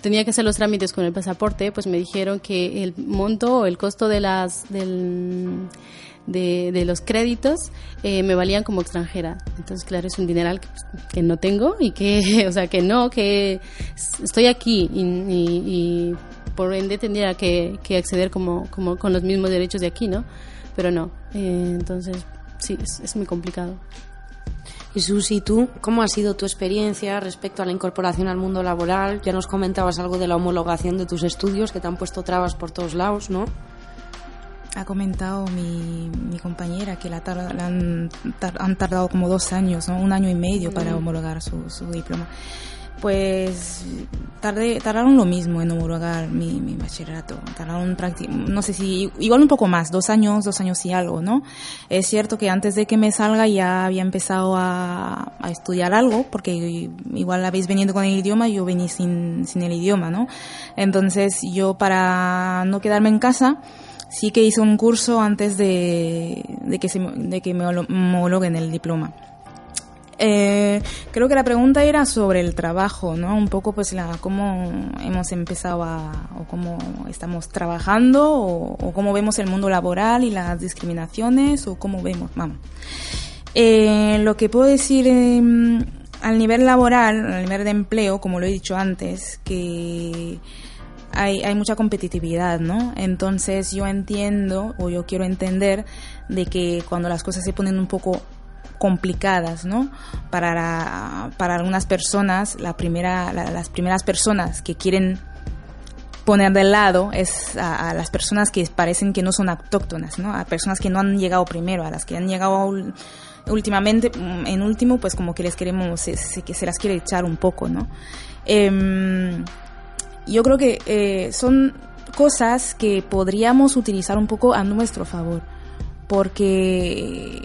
tenía que hacer los trámites con el pasaporte, pues me dijeron que el monto o el costo de las del de, de los créditos eh, me valían como extranjera. Entonces, claro, es un dineral que, que, no tengo y que, o sea, que no, que estoy aquí y por ende tendría que, que, acceder como, como con los mismos derechos de aquí, ¿no? Pero no. Eh, entonces, sí, es, es muy complicado. Y Susi, ¿tú cómo ha sido tu experiencia respecto a la incorporación al mundo laboral? Ya nos comentabas algo de la homologación de tus estudios, que te han puesto trabas por todos lados, ¿no? Ha comentado mi, mi compañera que la, tar, la han, tar, han, tardado como dos años, ¿no? un año y medio para mm. homologar su, su, diploma. Pues tardé, tardaron lo mismo en homologar mi, mi bachillerato. Tardaron no sé si, igual un poco más, dos años, dos años y algo, ¿no? Es cierto que antes de que me salga ya había empezado a, a estudiar algo, porque igual habéis venido con el idioma, yo vení sin, sin el idioma, ¿no? Entonces yo para no quedarme en casa, sí que hice un curso antes de, de que, se, de que me homologuen el diploma. Eh, creo que la pregunta era sobre el trabajo, ¿no? Un poco pues la, cómo hemos empezado a, o cómo estamos trabajando, o, cómo vemos el mundo laboral y las discriminaciones, o cómo vemos, vamos. Eh, lo que puedo decir eh, al nivel laboral, al nivel de empleo, como lo he dicho antes, que hay, hay mucha competitividad, ¿no? Entonces yo entiendo o yo quiero entender de que cuando las cosas se ponen un poco complicadas, ¿no? Para, para algunas personas, la primera, la, las primeras personas que quieren poner de lado es a, las personas que parecen que no son autóctonas, ¿no? A personas que no han llegado primero, a las que han llegado últimamente, en último, pues como que les queremos, se, se, se las quiere echar un poco, ¿no? Eh, yo creo que eh, son cosas que podríamos utilizar un poco a nuestro favor, porque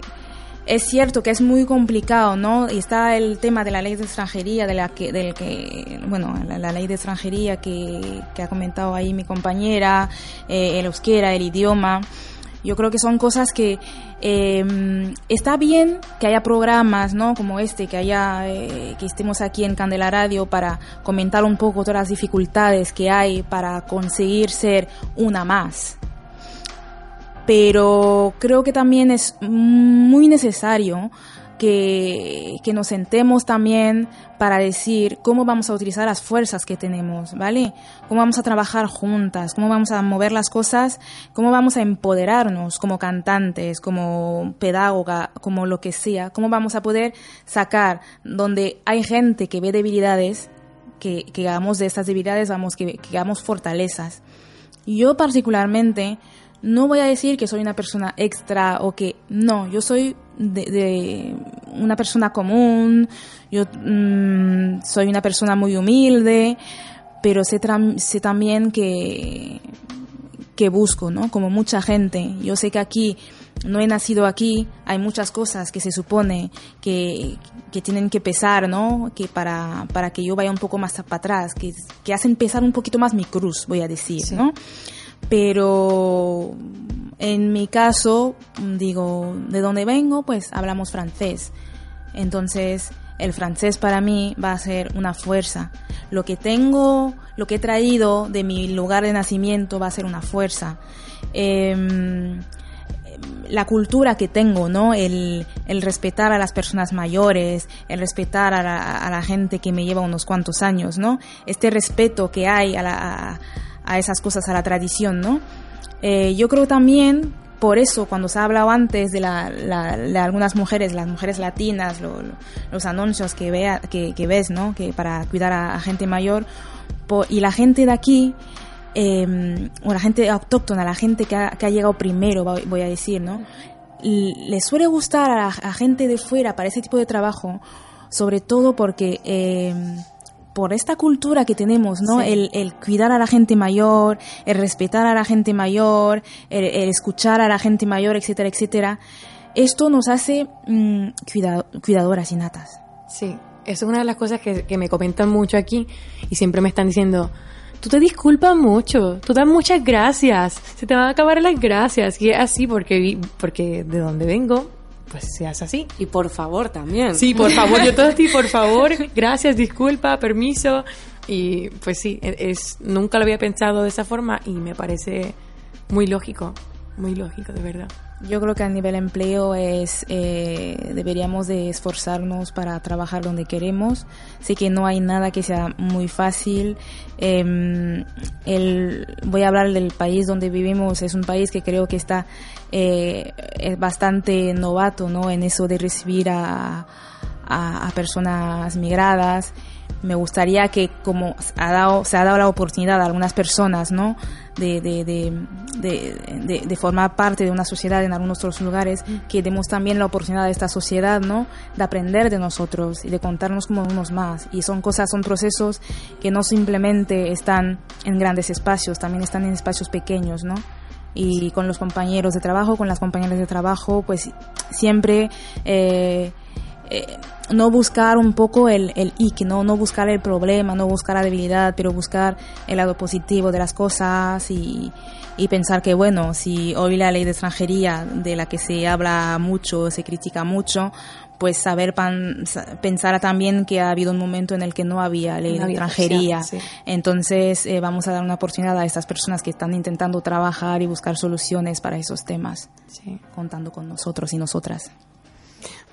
es cierto que es muy complicado, ¿no? Y está el tema de la ley de extranjería, de la que, del que, bueno, la, ley de extranjería que, que, ha comentado ahí mi compañera, eh, el euskera, el idioma. Yo creo que son cosas que eh, está bien que haya programas, ¿no? Como este, que haya, eh, que estemos aquí en Candela Radio para comentar un poco todas las dificultades que hay para conseguir ser una más. Pero creo que también es muy necesario que, que, nos sentemos también para decir cómo vamos a utilizar las fuerzas que tenemos, ¿vale? Cómo vamos a trabajar juntas, cómo vamos a mover las cosas, cómo vamos a empoderarnos como cantantes, como pedagoga, como lo que sea, cómo vamos a poder sacar donde hay gente que ve debilidades, que, que hagamos de estas debilidades, vamos, que, que hagamos fortalezas. Yo particularmente no voy a decir que soy una persona extra o que no, yo soy de, de una persona común, yo mmm, soy una persona muy humilde, pero sé, sé también que, que busco, ¿no? Como mucha gente. Yo sé que aquí no he nacido aquí, hay muchas cosas que se supone que, que tienen que pesar, ¿no? Que para, para que yo vaya un poco más para atrás, que, que hacen pesar un poquito más mi cruz, voy a decir, sí. ¿no? Pero en mi caso, digo, de dónde vengo, pues hablamos francés. Entonces, el francés para mí va a ser una fuerza. Lo que tengo, lo que he traído de mi lugar de nacimiento va a ser una fuerza. Eh, la cultura que tengo, ¿no? El, el, respetar a las personas mayores, el respetar a la, gente que me lleva unos cuantos años, ¿no? Este respeto que hay a la, a esas cosas, a la tradición, ¿no? Eh, yo creo también, por eso, cuando se ha hablado antes de, algunas mujeres, las mujeres latinas, lo, lo, los anuncios que, vea, que, ves, ¿no? Que para cuidar a, gente mayor, y la gente de aquí, eh, o la gente autóctona, la gente que ha, llegado primero, voy a decir, ¿no? Le suele gustar a, gente de fuera para ese tipo de trabajo, sobre todo porque... Eh, por esta cultura que tenemos, ¿no? Sí. El, el, cuidar a la gente mayor, el respetar a la gente mayor, el, el escuchar a la gente mayor, etcétera, etcétera. Esto nos hace mmm, cuida, cuidadoras innatas. Sí, eso es una de las cosas que, que me comentan mucho aquí y siempre me están diciendo, tú te disculpas mucho, tú das muchas gracias, se te van a acabar las gracias. Y es así porque, porque de donde vengo, pues se hace así. Y por favor también. Sí, por favor, yo todo estoy, por favor, gracias, disculpa, permiso. Y pues sí, e- es, nunca lo había pensado de esa forma y me parece muy lógico, muy lógico, de verdad. Yo creo que a nivel empleo es eh, deberíamos de esforzarnos para trabajar donde queremos. Sé que no hay nada que sea muy fácil. Em, el, voy a hablar del país donde vivimos. Es un país que creo que está eh, bastante novato, ¿no? En eso de recibir a, a personas migradas. Me gustaría que como ha dado, se ha dado la oportunidad a algunas personas, ¿no? De, de, de, de, formar parte de una sociedad en algunos otros lugares, que demos también la oportunidad a esta sociedad, ¿no? De aprender de nosotros y de contarnos como unos más. Y son cosas, son procesos que no simplemente están en grandes espacios, también están en espacios pequeños, ¿no? y con los compañeros de trabajo, con las compañeras de trabajo, pues siempre eh, eh, no buscar un poco el, el ick, ¿no? no buscar el problema, no buscar la debilidad, pero buscar el lado positivo de las cosas y, y pensar que, bueno, si hoy la ley de extranjería, de la que se habla mucho, se critica mucho, pues saber pan- sa- pensar también que ha habido un momento en el que no había ley No de extranjería. sí. Entonces eh, vamos a dar una oportunidad a estas personas que están intentando trabajar y buscar soluciones para esos temas, Sí. contando con nosotros y nosotras.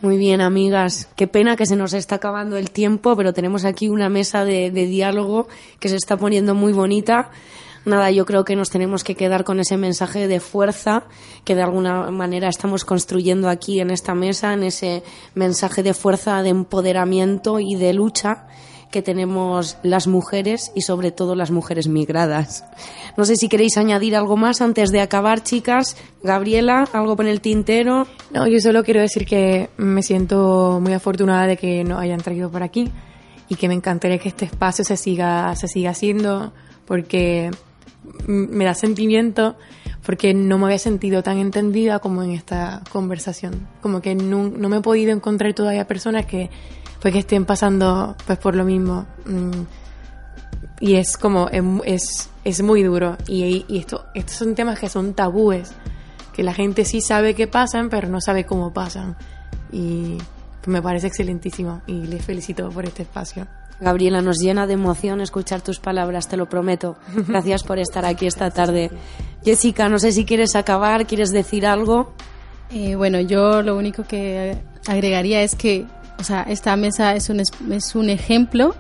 Muy bien, amigas. Qué pena que se nos está acabando el tiempo, pero tenemos aquí una mesa de, de diálogo que se está poniendo muy bonita. Nada, yo creo que nos tenemos que quedar con ese mensaje de fuerza que de alguna manera estamos construyendo aquí en esta mesa, en ese mensaje de fuerza, de empoderamiento y de lucha que tenemos las mujeres y sobre todo las mujeres migradas. No sé si queréis añadir algo más antes de acabar, chicas. Gabriela, algo con el tintero. No, yo solo quiero decir que me siento muy afortunada de que nos hayan traído por aquí y que me encantaría que este espacio se siga, se siga haciendo porque me da sentimiento porque no me había sentido tan entendida como en esta conversación. Como que no, no me he podido encontrar todavía personas que, pues, que estén pasando pues por lo mismo. Mm, y es como, es, es, es muy duro. Y, y esto, estos son temas que son tabúes, que la gente sí sabe que pasan, pero no sabe cómo pasan. Y pues, me parece excelentísimo y les felicito por este espacio. Gabriela, nos llena de emoción escuchar tus palabras, te lo prometo. Gracias por estar aquí esta tarde. Jessica, no sé si quieres acabar, quieres decir algo. Eh, bueno, yo lo único que agregaría es que, o sea, esta mesa es un, es, un ejemplo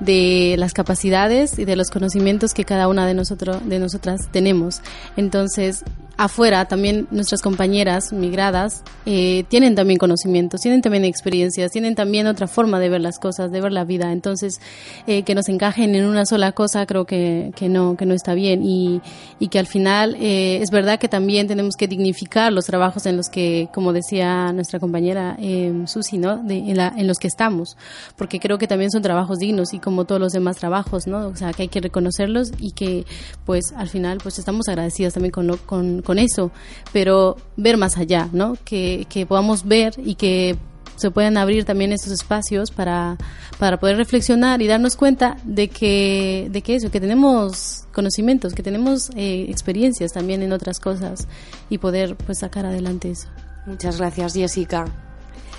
de las capacidades y de los conocimientos que cada una de nosotros de nosotras tenemos. Entonces, afuera también nuestras compañeras migradas eh, tienen también conocimientos, tienen también experiencias, tienen también otra forma de ver las cosas, de ver la vida. Entonces, eh, que nos encajen en una sola cosa creo que, que no que no está bien y, y que al final eh, es verdad que también tenemos que dignificar los trabajos en los que, como decía nuestra compañera eh, Susi, ¿no? En los que estamos, porque creo que también son trabajos dignos y como todos los demás trabajos, ¿no? O sea, que hay que reconocerlos y que, pues, al final, pues, estamos agradecidas también con, lo- con, con eso, pero ver más allá, ¿no? Que, que podamos ver y que se puedan abrir también esos espacios para, para poder reflexionar y darnos cuenta de que, de que eso, que tenemos conocimientos, que tenemos eh, experiencias también en otras cosas y poder pues sacar adelante eso. Muchas gracias, Jessica.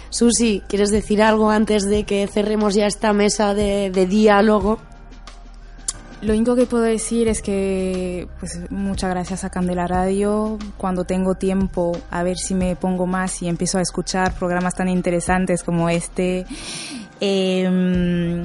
Susi, ¿quieres decir algo antes de que cerremos ya esta mesa de, de diálogo? Lo único que puedo decir es que pues muchas gracias a Candela Radio. Cuando tengo tiempo, a ver si me pongo más y empiezo a escuchar programas tan interesantes como este. Eh,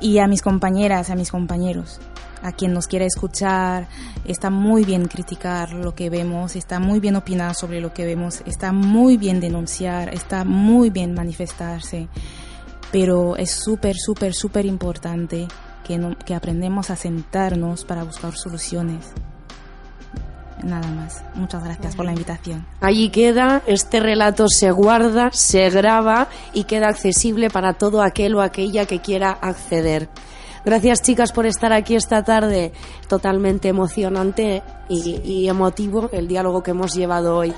y a mis compañeras, a mis compañeros, a quien nos quiera escuchar, está muy bien criticar lo que vemos, está muy bien opinar sobre lo que vemos, está muy bien denunciar, está muy bien manifestarse, pero es súper, súper, súper importante que, no- que aprendemos a sentarnos para buscar soluciones. Nada más. Muchas gracias por la invitación. Allí queda, este relato se guarda, se graba y queda accesible para todo aquel o aquella que quiera acceder. Gracias chicas por estar aquí esta tarde, totalmente emocionante y, y emotivo el diálogo que hemos llevado hoy.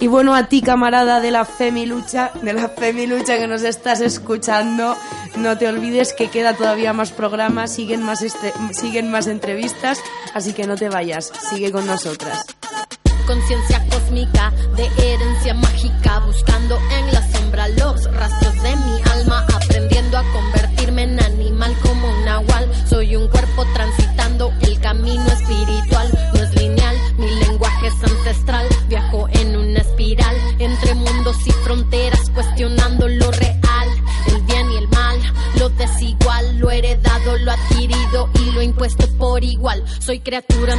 Y bueno, a ti, camarada de la Femilucha, de la Femilucha que nos estás escuchando, no te olvides que queda todavía más programas, siguen más, este- siguen más entrevistas, así que no te vayas, sigue con nosotras. conciencia cósmica de herencia mágica, buscando en la sombra los rastros ancestral, viajo en una espiral entre mundos y fronteras, cuestionando lo real, el bien y el mal, lo desigual, lo heredado, lo adquirido y lo impuesto por igual. Soy criatura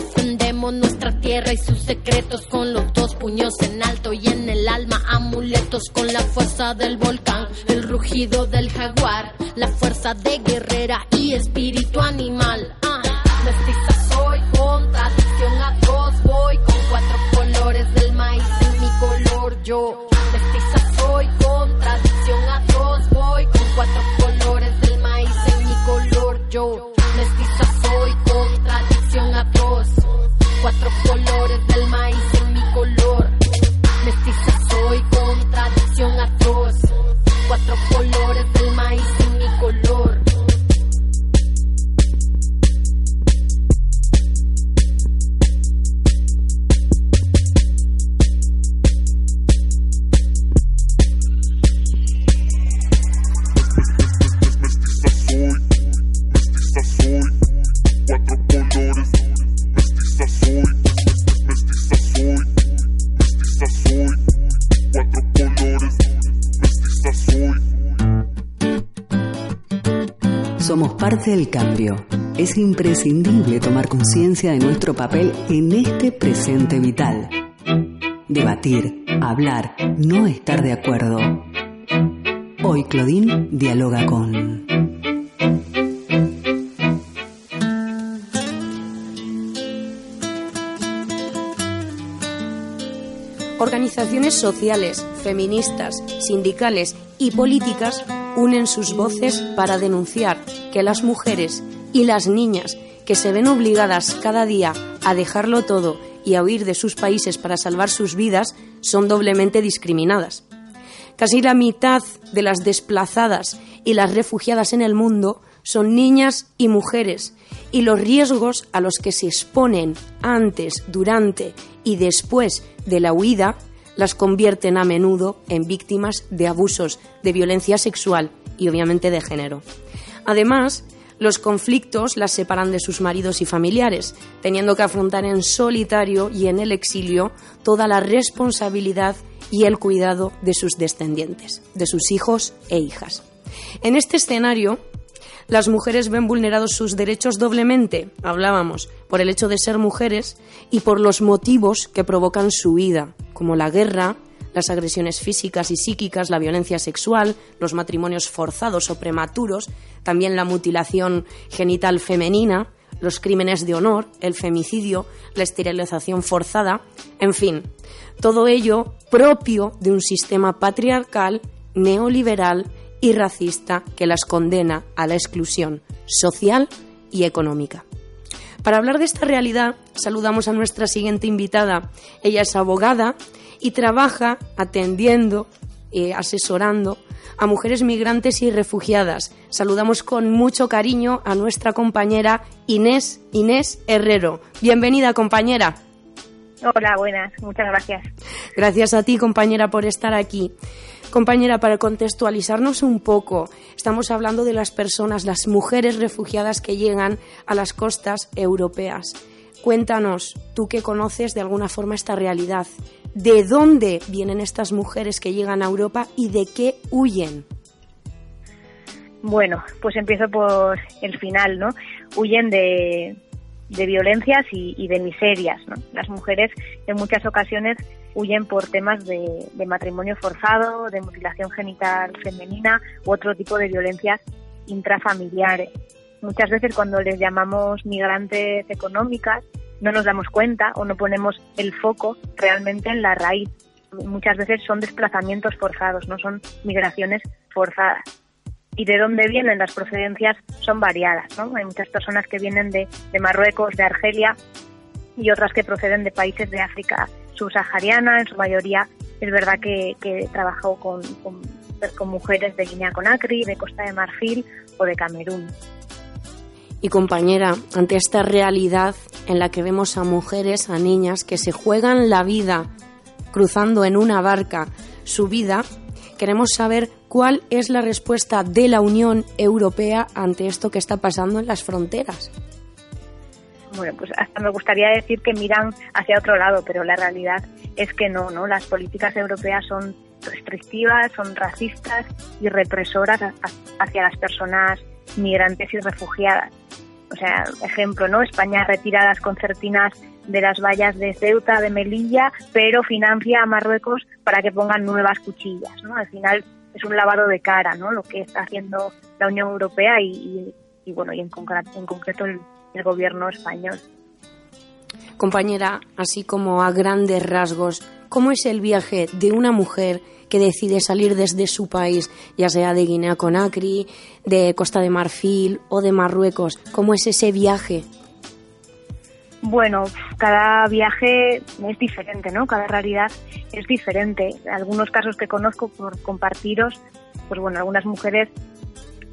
defendemos nuestra tierra y sus secretos con los dos puños en alto y en el alma amuletos con la fuerza del volcán, el rugido del jaguar, la fuerza de guerrera y espíritu animal. Ah, mestiza soy, contradicción atroz, voy con cuatro colores del maíz en mi color. Yo, Del cambio. Es imprescindible tomar conciencia de nuestro papel en este presente vital. Debatir, hablar, no estar de acuerdo. Hoy Claudine dialoga con... Organizaciones sociales, feministas, sindicales y políticas unen sus voces para denunciar que las mujeres y las niñas que se ven obligadas cada día a dejarlo todo y a huir de sus países para salvar sus vidas son doblemente discriminadas. Casi la mitad de las desplazadas y las refugiadas en el mundo son niñas y mujeres, y los riesgos a los que se exponen antes, durante y después de la huida las convierten a menudo en víctimas de abusos, de violencia sexual y obviamente de género. Además, los conflictos las separan de sus maridos y familiares, teniendo que afrontar en solitario y en el exilio toda la responsabilidad y el cuidado de sus descendientes, de sus hijos e hijas. En este escenario, Las mujeres ven vulnerados sus derechos doblemente, hablábamos, por el hecho de ser mujeres y por los motivos que provocan su vida, como la guerra, las agresiones físicas y psíquicas, la violencia sexual, los matrimonios forzados o prematuros, también la mutilación genital femenina, los crímenes de honor, el femicidio, la esterilización forzada, en fin, todo ello propio de un sistema patriarcal, neoliberal y racista que las condena a la exclusión social y económica. Para hablar de esta realidad, saludamos a nuestra siguiente invitada. Ella es abogada y trabaja atendiendo, eh, asesorando a mujeres migrantes y refugiadas. Saludamos con mucho cariño a nuestra compañera Inés Inés Herrero. Bienvenida, compañera. Hola, buenas, muchas gracias. Gracias a ti, compañera, por estar aquí. Compañera, para contextualizarnos un poco, estamos hablando de las personas, las mujeres refugiadas que llegan a las costas europeas. Cuéntanos, tú que conoces de alguna forma esta realidad, ¿de dónde vienen estas mujeres que llegan a Europa y de qué huyen? Bueno, pues empiezo por el final, ¿no? Huyen de, de violencias y, de miserias, ¿no? Las mujeres en muchas ocasiones huyen por temas de, de matrimonio forzado, de mutilación genital femenina u otro tipo de violencias intrafamiliares. Muchas veces cuando les llamamos migrantes económicas no nos damos cuenta o no ponemos el foco realmente en la raíz. Muchas veces son desplazamientos forzados, no son migraciones forzadas. Y de dónde vienen las procedencias son variadas. ¿no? Hay muchas personas que vienen de, de Marruecos, de Argelia y otras que proceden de países de África subsahariana. En su mayoría es verdad que, que trabajó con, con, con mujeres de Guinea-Conakry, de Costa de Marfil o de Camerún. Y compañera, ante esta realidad en la que vemos a mujeres, a niñas que se juegan la vida cruzando en una barca su vida, queremos saber cuál es la respuesta de la Unión Europea ante esto que está pasando en las fronteras. Bueno, pues hasta me gustaría decir que miran hacia otro lado, pero la realidad es que no, ¿no? Las políticas europeas son restrictivas, son racistas y represoras hacia las personas migrantes y refugiadas. O sea, ejemplo, ¿no? España retira las concertinas de las vallas de Ceuta, de Melilla, pero financia a Marruecos para que pongan nuevas cuchillas, ¿no? Al final es un lavado de cara, ¿no? Lo que está haciendo la Unión Europea y, y, bueno, y en concreto, en concreto el gobierno español. Compañera, así como a grandes rasgos, ¿cómo es el viaje de una mujer que decide salir desde su país, ya sea de Guinea-Conakry, de Costa de Marfil o de Marruecos? ¿Cómo es ese viaje? Bueno, cada viaje es diferente, ¿no? Cada realidad es diferente. Algunos casos que conozco por compartiros, pues bueno, algunas mujeres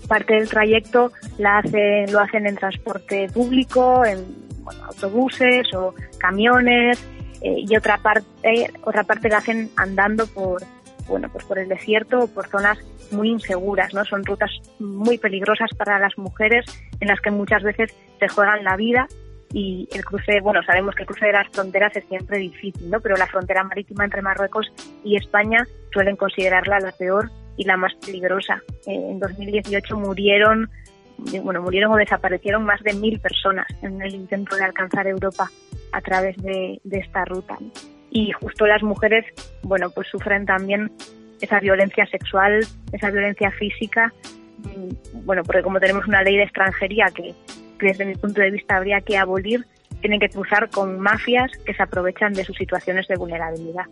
parte del trayecto la hacen, lo hacen en transporte público, en bueno, autobuses o camiones, eh, y otra parte, otra parte la hacen andando por, bueno, pues por el desierto o por zonas muy inseguras, ¿no? Son rutas muy peligrosas para las mujeres en las que muchas veces se juegan la vida y el cruce, bueno, sabemos que el cruce de las fronteras es siempre difícil, ¿no? Pero la frontera marítima entre Marruecos y España suelen considerarla la peor y la más peligrosa. Eh, en 2018 murieron, bueno, murieron o desaparecieron más de mil personas en el intento de alcanzar Europa a través de, de esta ruta. Y justo las mujeres, bueno, pues sufren también esa violencia sexual, esa violencia física, bueno, porque como tenemos una ley de extranjería que, que desde mi punto de vista habría que abolir, tienen que cruzar con mafias que se aprovechan de sus situaciones de vulnerabilidad.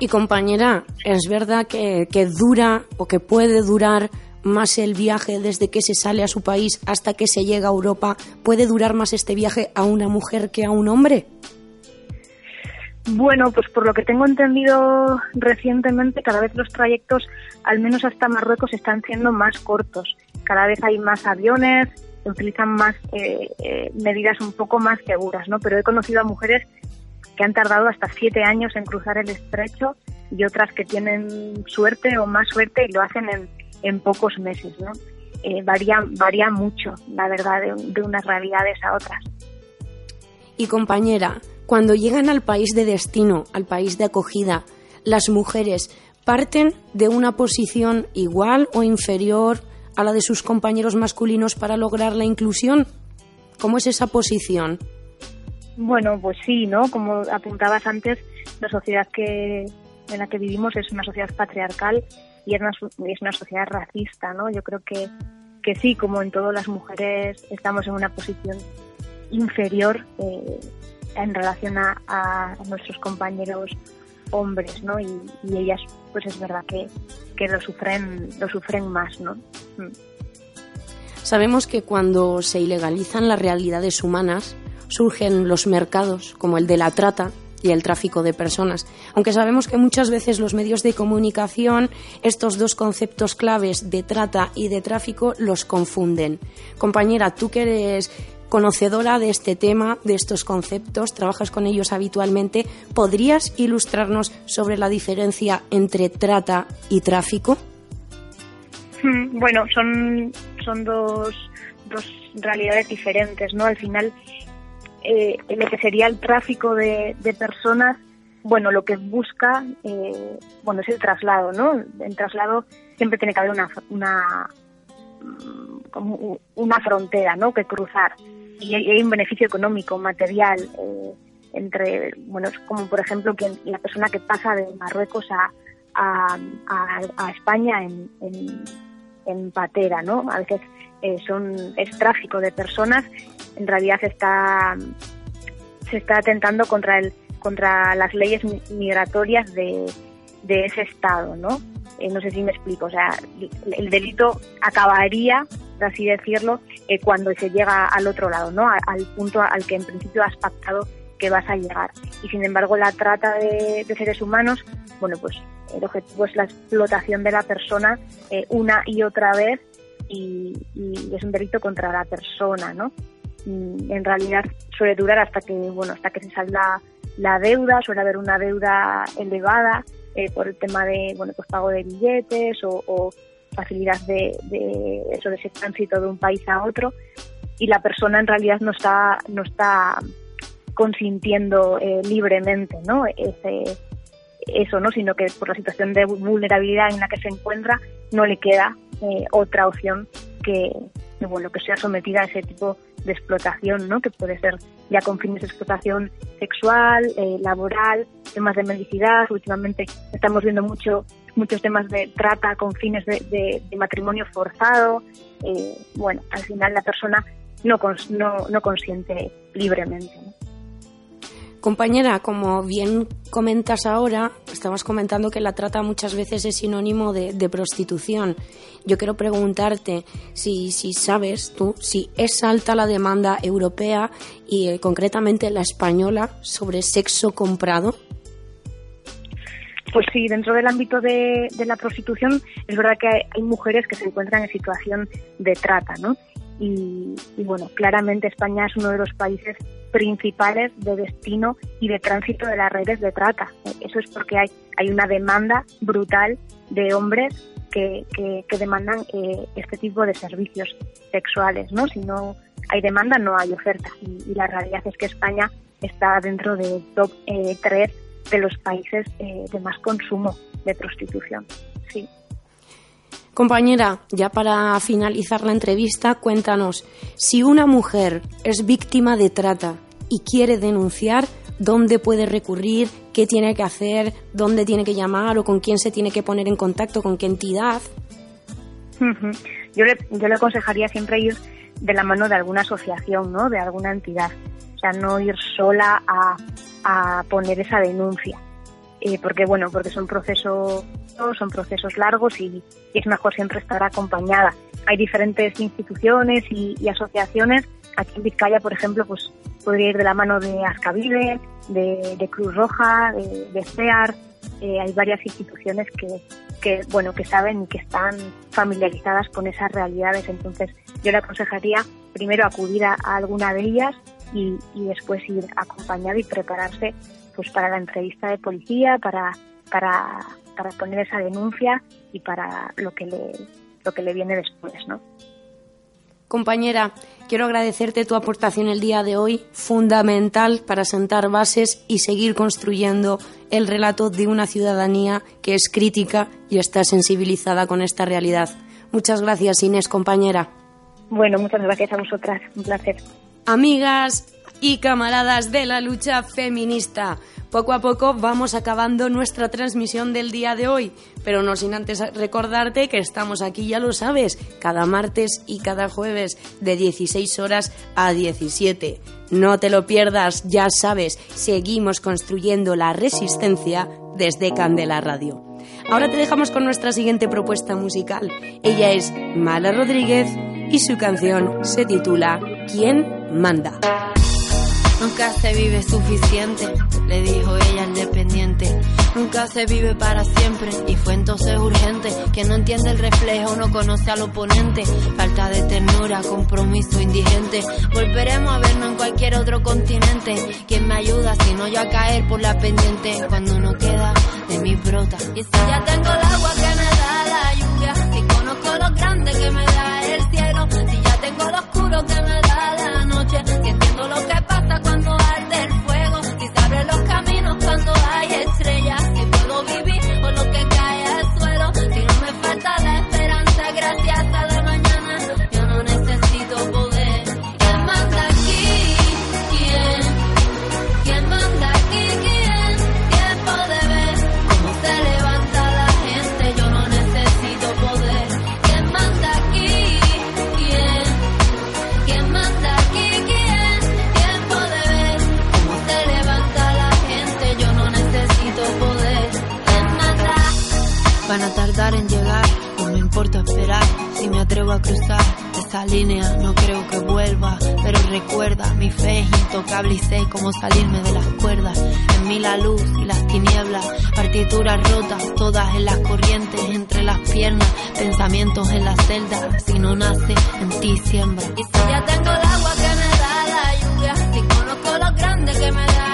Y compañera, ¿es verdad que, que, dura o que puede durar más el viaje desde que se sale a su país hasta que se llega a Europa? ¿Puede durar más este viaje a una mujer que a un hombre? Bueno, pues por lo que tengo entendido recientemente, cada vez los trayectos, al menos hasta Marruecos, están siendo más cortos. Cada vez hay más aviones, se utilizan más eh, eh, medidas un poco más seguras, ¿no? Pero he conocido a mujeres que han tardado hasta siete años en cruzar el estrecho y otras que tienen suerte o más suerte y lo hacen en, en pocos meses, ¿no? Eh, varía, varía mucho, la verdad, de, de unas realidades a otras. Y compañera, cuando llegan al país de destino, al país de acogida, las mujeres parten de una posición igual o inferior a la de sus compañeros masculinos para lograr la inclusión? ¿Cómo es esa posición? Bueno, pues sí, ¿no? Como apuntabas antes, la sociedad que en la que vivimos es una sociedad patriarcal y es una, es una sociedad racista, ¿no? Yo creo que, que sí, como en todas las mujeres estamos en una posición inferior eh, en relación a, nuestros compañeros hombres, ¿no? Y, y, ellas, pues es verdad que, que lo sufren, lo sufren más, ¿no? Mm. Sabemos que cuando se ilegalizan las realidades humanas, surgen los mercados como el de la trata y el tráfico de personas. Aunque sabemos que muchas veces los medios de comunicación estos dos conceptos claves de trata y de tráfico los confunden. Compañera, tú que eres conocedora de este tema, de estos conceptos, trabajas con ellos habitualmente, ¿podrías ilustrarnos sobre la diferencia entre trata y tráfico? Hmm, bueno, son, son dos, dos realidades diferentes, ¿no? Al final, eh, lo que sería el tráfico de, de personas, bueno, lo que busca, eh, bueno, es el traslado, ¿no? El traslado siempre tiene que haber una, una, como una frontera, ¿no? Que cruzar. Y hay, un beneficio económico, material, eh, entre, bueno, como por ejemplo que la persona que pasa de Marruecos a, a, España en, en, en, patera, ¿no? A veces eh, es tráfico de personas en realidad se está se está atentando contra el contra las leyes migratorias de, de ese estado, ¿no? Eh, no sé si me explico, o sea, el delito acabaría, por así decirlo, eh, cuando se llega al otro lado, ¿no? al punto al que en principio has pactado que vas a llegar. Y sin embargo, la trata de, de seres humanos, bueno, pues el objetivo es la explotación de la persona eh, una y otra vez y, y, es un delito contra la persona, ¿no? en realidad suele durar hasta que bueno hasta que se salda la deuda suele haber una deuda elevada eh, por el tema de bueno pues pago de billetes o, o facilidad de, de, eso de ese tránsito de un país a otro y la persona en realidad no está no está consintiendo eh, libremente no ese eso no sino que por la situación de vulnerabilidad en la que se encuentra no le queda eh, otra opción que, bueno que sea sometida a ese tipo de explotación, ¿no? que puede ser ya con fines de explotación sexual, eh, laboral, temas de mendicidad. Últimamente estamos viendo mucho, muchos temas de trata con fines de, de, de matrimonio forzado. Eh, bueno, al final la persona no, no, no consiente libremente. Compañera, como bien comentas ahora, estabas comentando que la trata muchas veces es sinónimo de, prostitución. Yo quiero preguntarte si, si, sabes tú si es alta la demanda europea y eh, concretamente la española sobre sexo comprado. Pues sí, dentro del ámbito de, la prostitución es verdad que hay, mujeres que se encuentran en situación de trata, ¿no? Y bueno, claramente España es uno de los países principales de destino y de tránsito de las redes de trata. Eso es porque hay, hay una demanda brutal de hombres que, que, demandan eh, este tipo de servicios sexuales, ¿no? Si no hay demanda, no hay oferta. Y, y la realidad es que España está dentro del top eh, 3 de los países eh, de más consumo de prostitución. Sí. Compañera, ya para finalizar la entrevista, cuéntanos, si una mujer es víctima de trata y quiere denunciar, ¿dónde puede recurrir? ¿Qué tiene que hacer? ¿Dónde tiene que llamar? ¿O con quién se tiene que poner en contacto? ¿Con qué entidad? Yo le, yo le aconsejaría siempre ir de la mano de alguna asociación, ¿no? De alguna entidad. O sea, no ir sola a, a poner esa denuncia. Eh, porque, bueno, porque son procesos son procesos largos y, es mejor siempre estar acompañada. Hay diferentes instituciones y, asociaciones. Aquí en Vizcaya, por ejemplo, pues podría ir de la mano de Ascavive, de, Cruz Roja, de, de CEAR. Eh, hay varias instituciones que, que, bueno, que saben y que están familiarizadas con esas realidades. Entonces, yo le aconsejaría primero acudir a, a alguna de ellas y, y después ir acompañado y prepararse pues para la entrevista de policía, para, para para poner esa denuncia y para lo que le, lo que le viene después, ¿no? Compañera, quiero agradecerte tu aportación el día de hoy, fundamental para sentar bases y seguir construyendo el relato de una ciudadanía que es crítica y está sensibilizada con esta realidad. Muchas gracias, Inés, compañera. Bueno, muchas gracias a vosotras. Un placer. Amigas y camaradas de la lucha feminista, poco a poco vamos acabando nuestra transmisión del día de hoy, pero no sin antes recordarte que estamos aquí, ya lo sabes, cada martes y cada jueves de 16 horas a 17. No te lo pierdas, ya sabes, seguimos construyendo la resistencia desde Candela Radio. Ahora te dejamos con nuestra siguiente propuesta musical. Ella es Mala Rodríguez y su canción se titula ¿Quién manda? Nunca se vive suficiente, le dijo ella al dependiente. Nunca se vive para siempre y fue entonces urgente. Quien no entiende el reflejo no conoce al oponente. Falta de ternura, compromiso indigente. Volveremos a vernos en cualquier otro continente. ¿Quién me ayuda si no yo a caer por la pendiente? Cuando no queda de mi brota. Y si ya tengo el agua en llegar, no me importa esperar. Si me atrevo a cruzar esa línea, no creo que vuelva. Pero recuerda, mi fe es intocable y sé cómo salirme de las cuerdas. En mí la luz y las tinieblas, partituras rotas, todas en las corrientes, entre las piernas, pensamientos en la celda. Si no nace, en ti siembra. Y si ya tengo el agua que me da la lluvia, si conozco lo grande que me da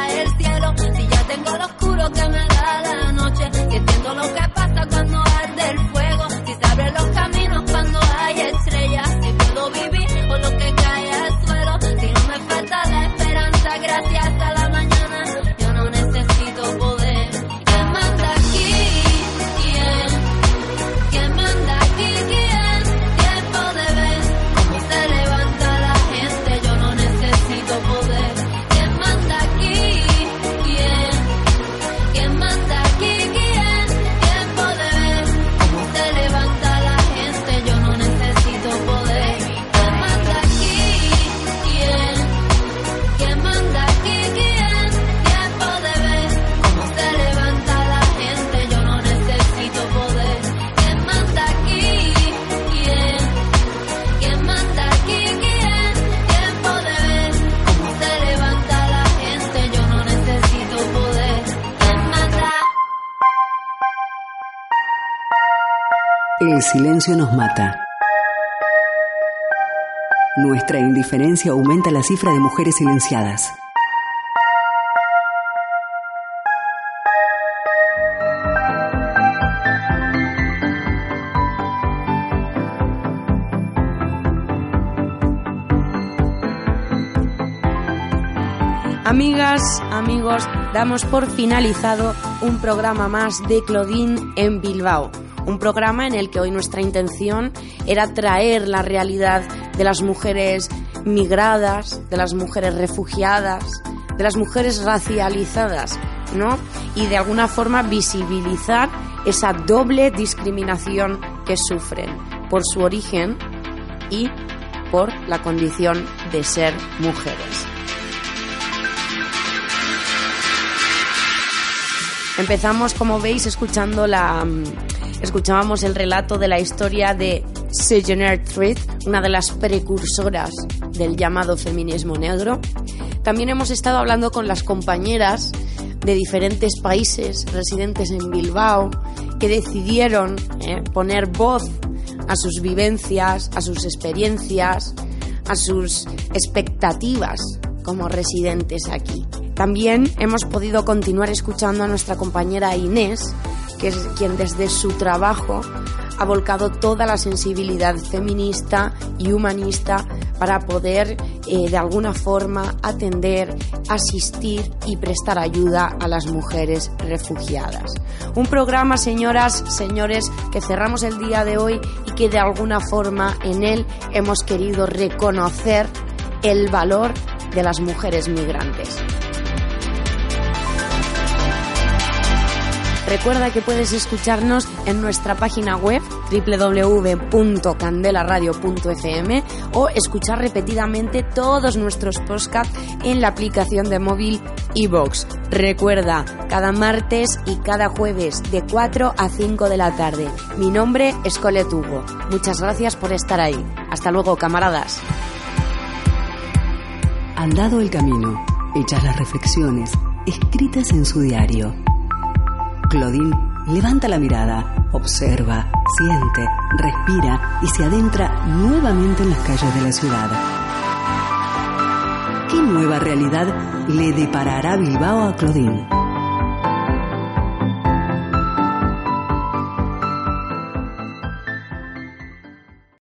Nos mata. Nuestra indiferencia aumenta la cifra de mujeres silenciadas. Amigas, amigos, damos por finalizado un programa más de Claudine en Bilbao. Un programa en el que hoy nuestra intención era traer la realidad de las mujeres migradas, de las mujeres refugiadas, de las mujeres racializadas, ¿no? Y de alguna forma visibilizar esa doble discriminación que sufren por su origen y por la condición de ser mujeres. Empezamos, como veis, escuchando la. Escuchábamos el relato de la historia de Sojourner Truth, una de las precursoras del llamado feminismo negro. También hemos estado hablando con las compañeras de diferentes países residentes en Bilbao que decidieron eh, poner voz a sus vivencias, a sus experiencias, a sus expectativas como residentes aquí. También hemos podido continuar escuchando a nuestra compañera Inés, que es quien desde su trabajo ha volcado toda la sensibilidad feminista y humanista para poder eh, de alguna forma atender, asistir y prestar ayuda a las mujeres refugiadas. Un programa, señoras, señores, que cerramos el día de hoy y que de alguna forma en él hemos querido reconocer el valor de las mujeres migrantes. Recuerda que puedes escucharnos en nuestra página web www.candelaradio.fm o escuchar repetidamente todos nuestros podcasts en la aplicación de móvil iVoox. Recuerda, cada martes y cada jueves de 4 a 5 de la tarde. Mi nombre es Colette Hugo. Muchas gracias por estar ahí. Hasta luego, camaradas. Andado el camino, hechas las reflexiones, escritas en su diario. Claudine levanta la mirada, observa, siente, respira y se adentra nuevamente en las calles de la ciudad. ¿Qué nueva realidad le deparará Bilbao a Claudine?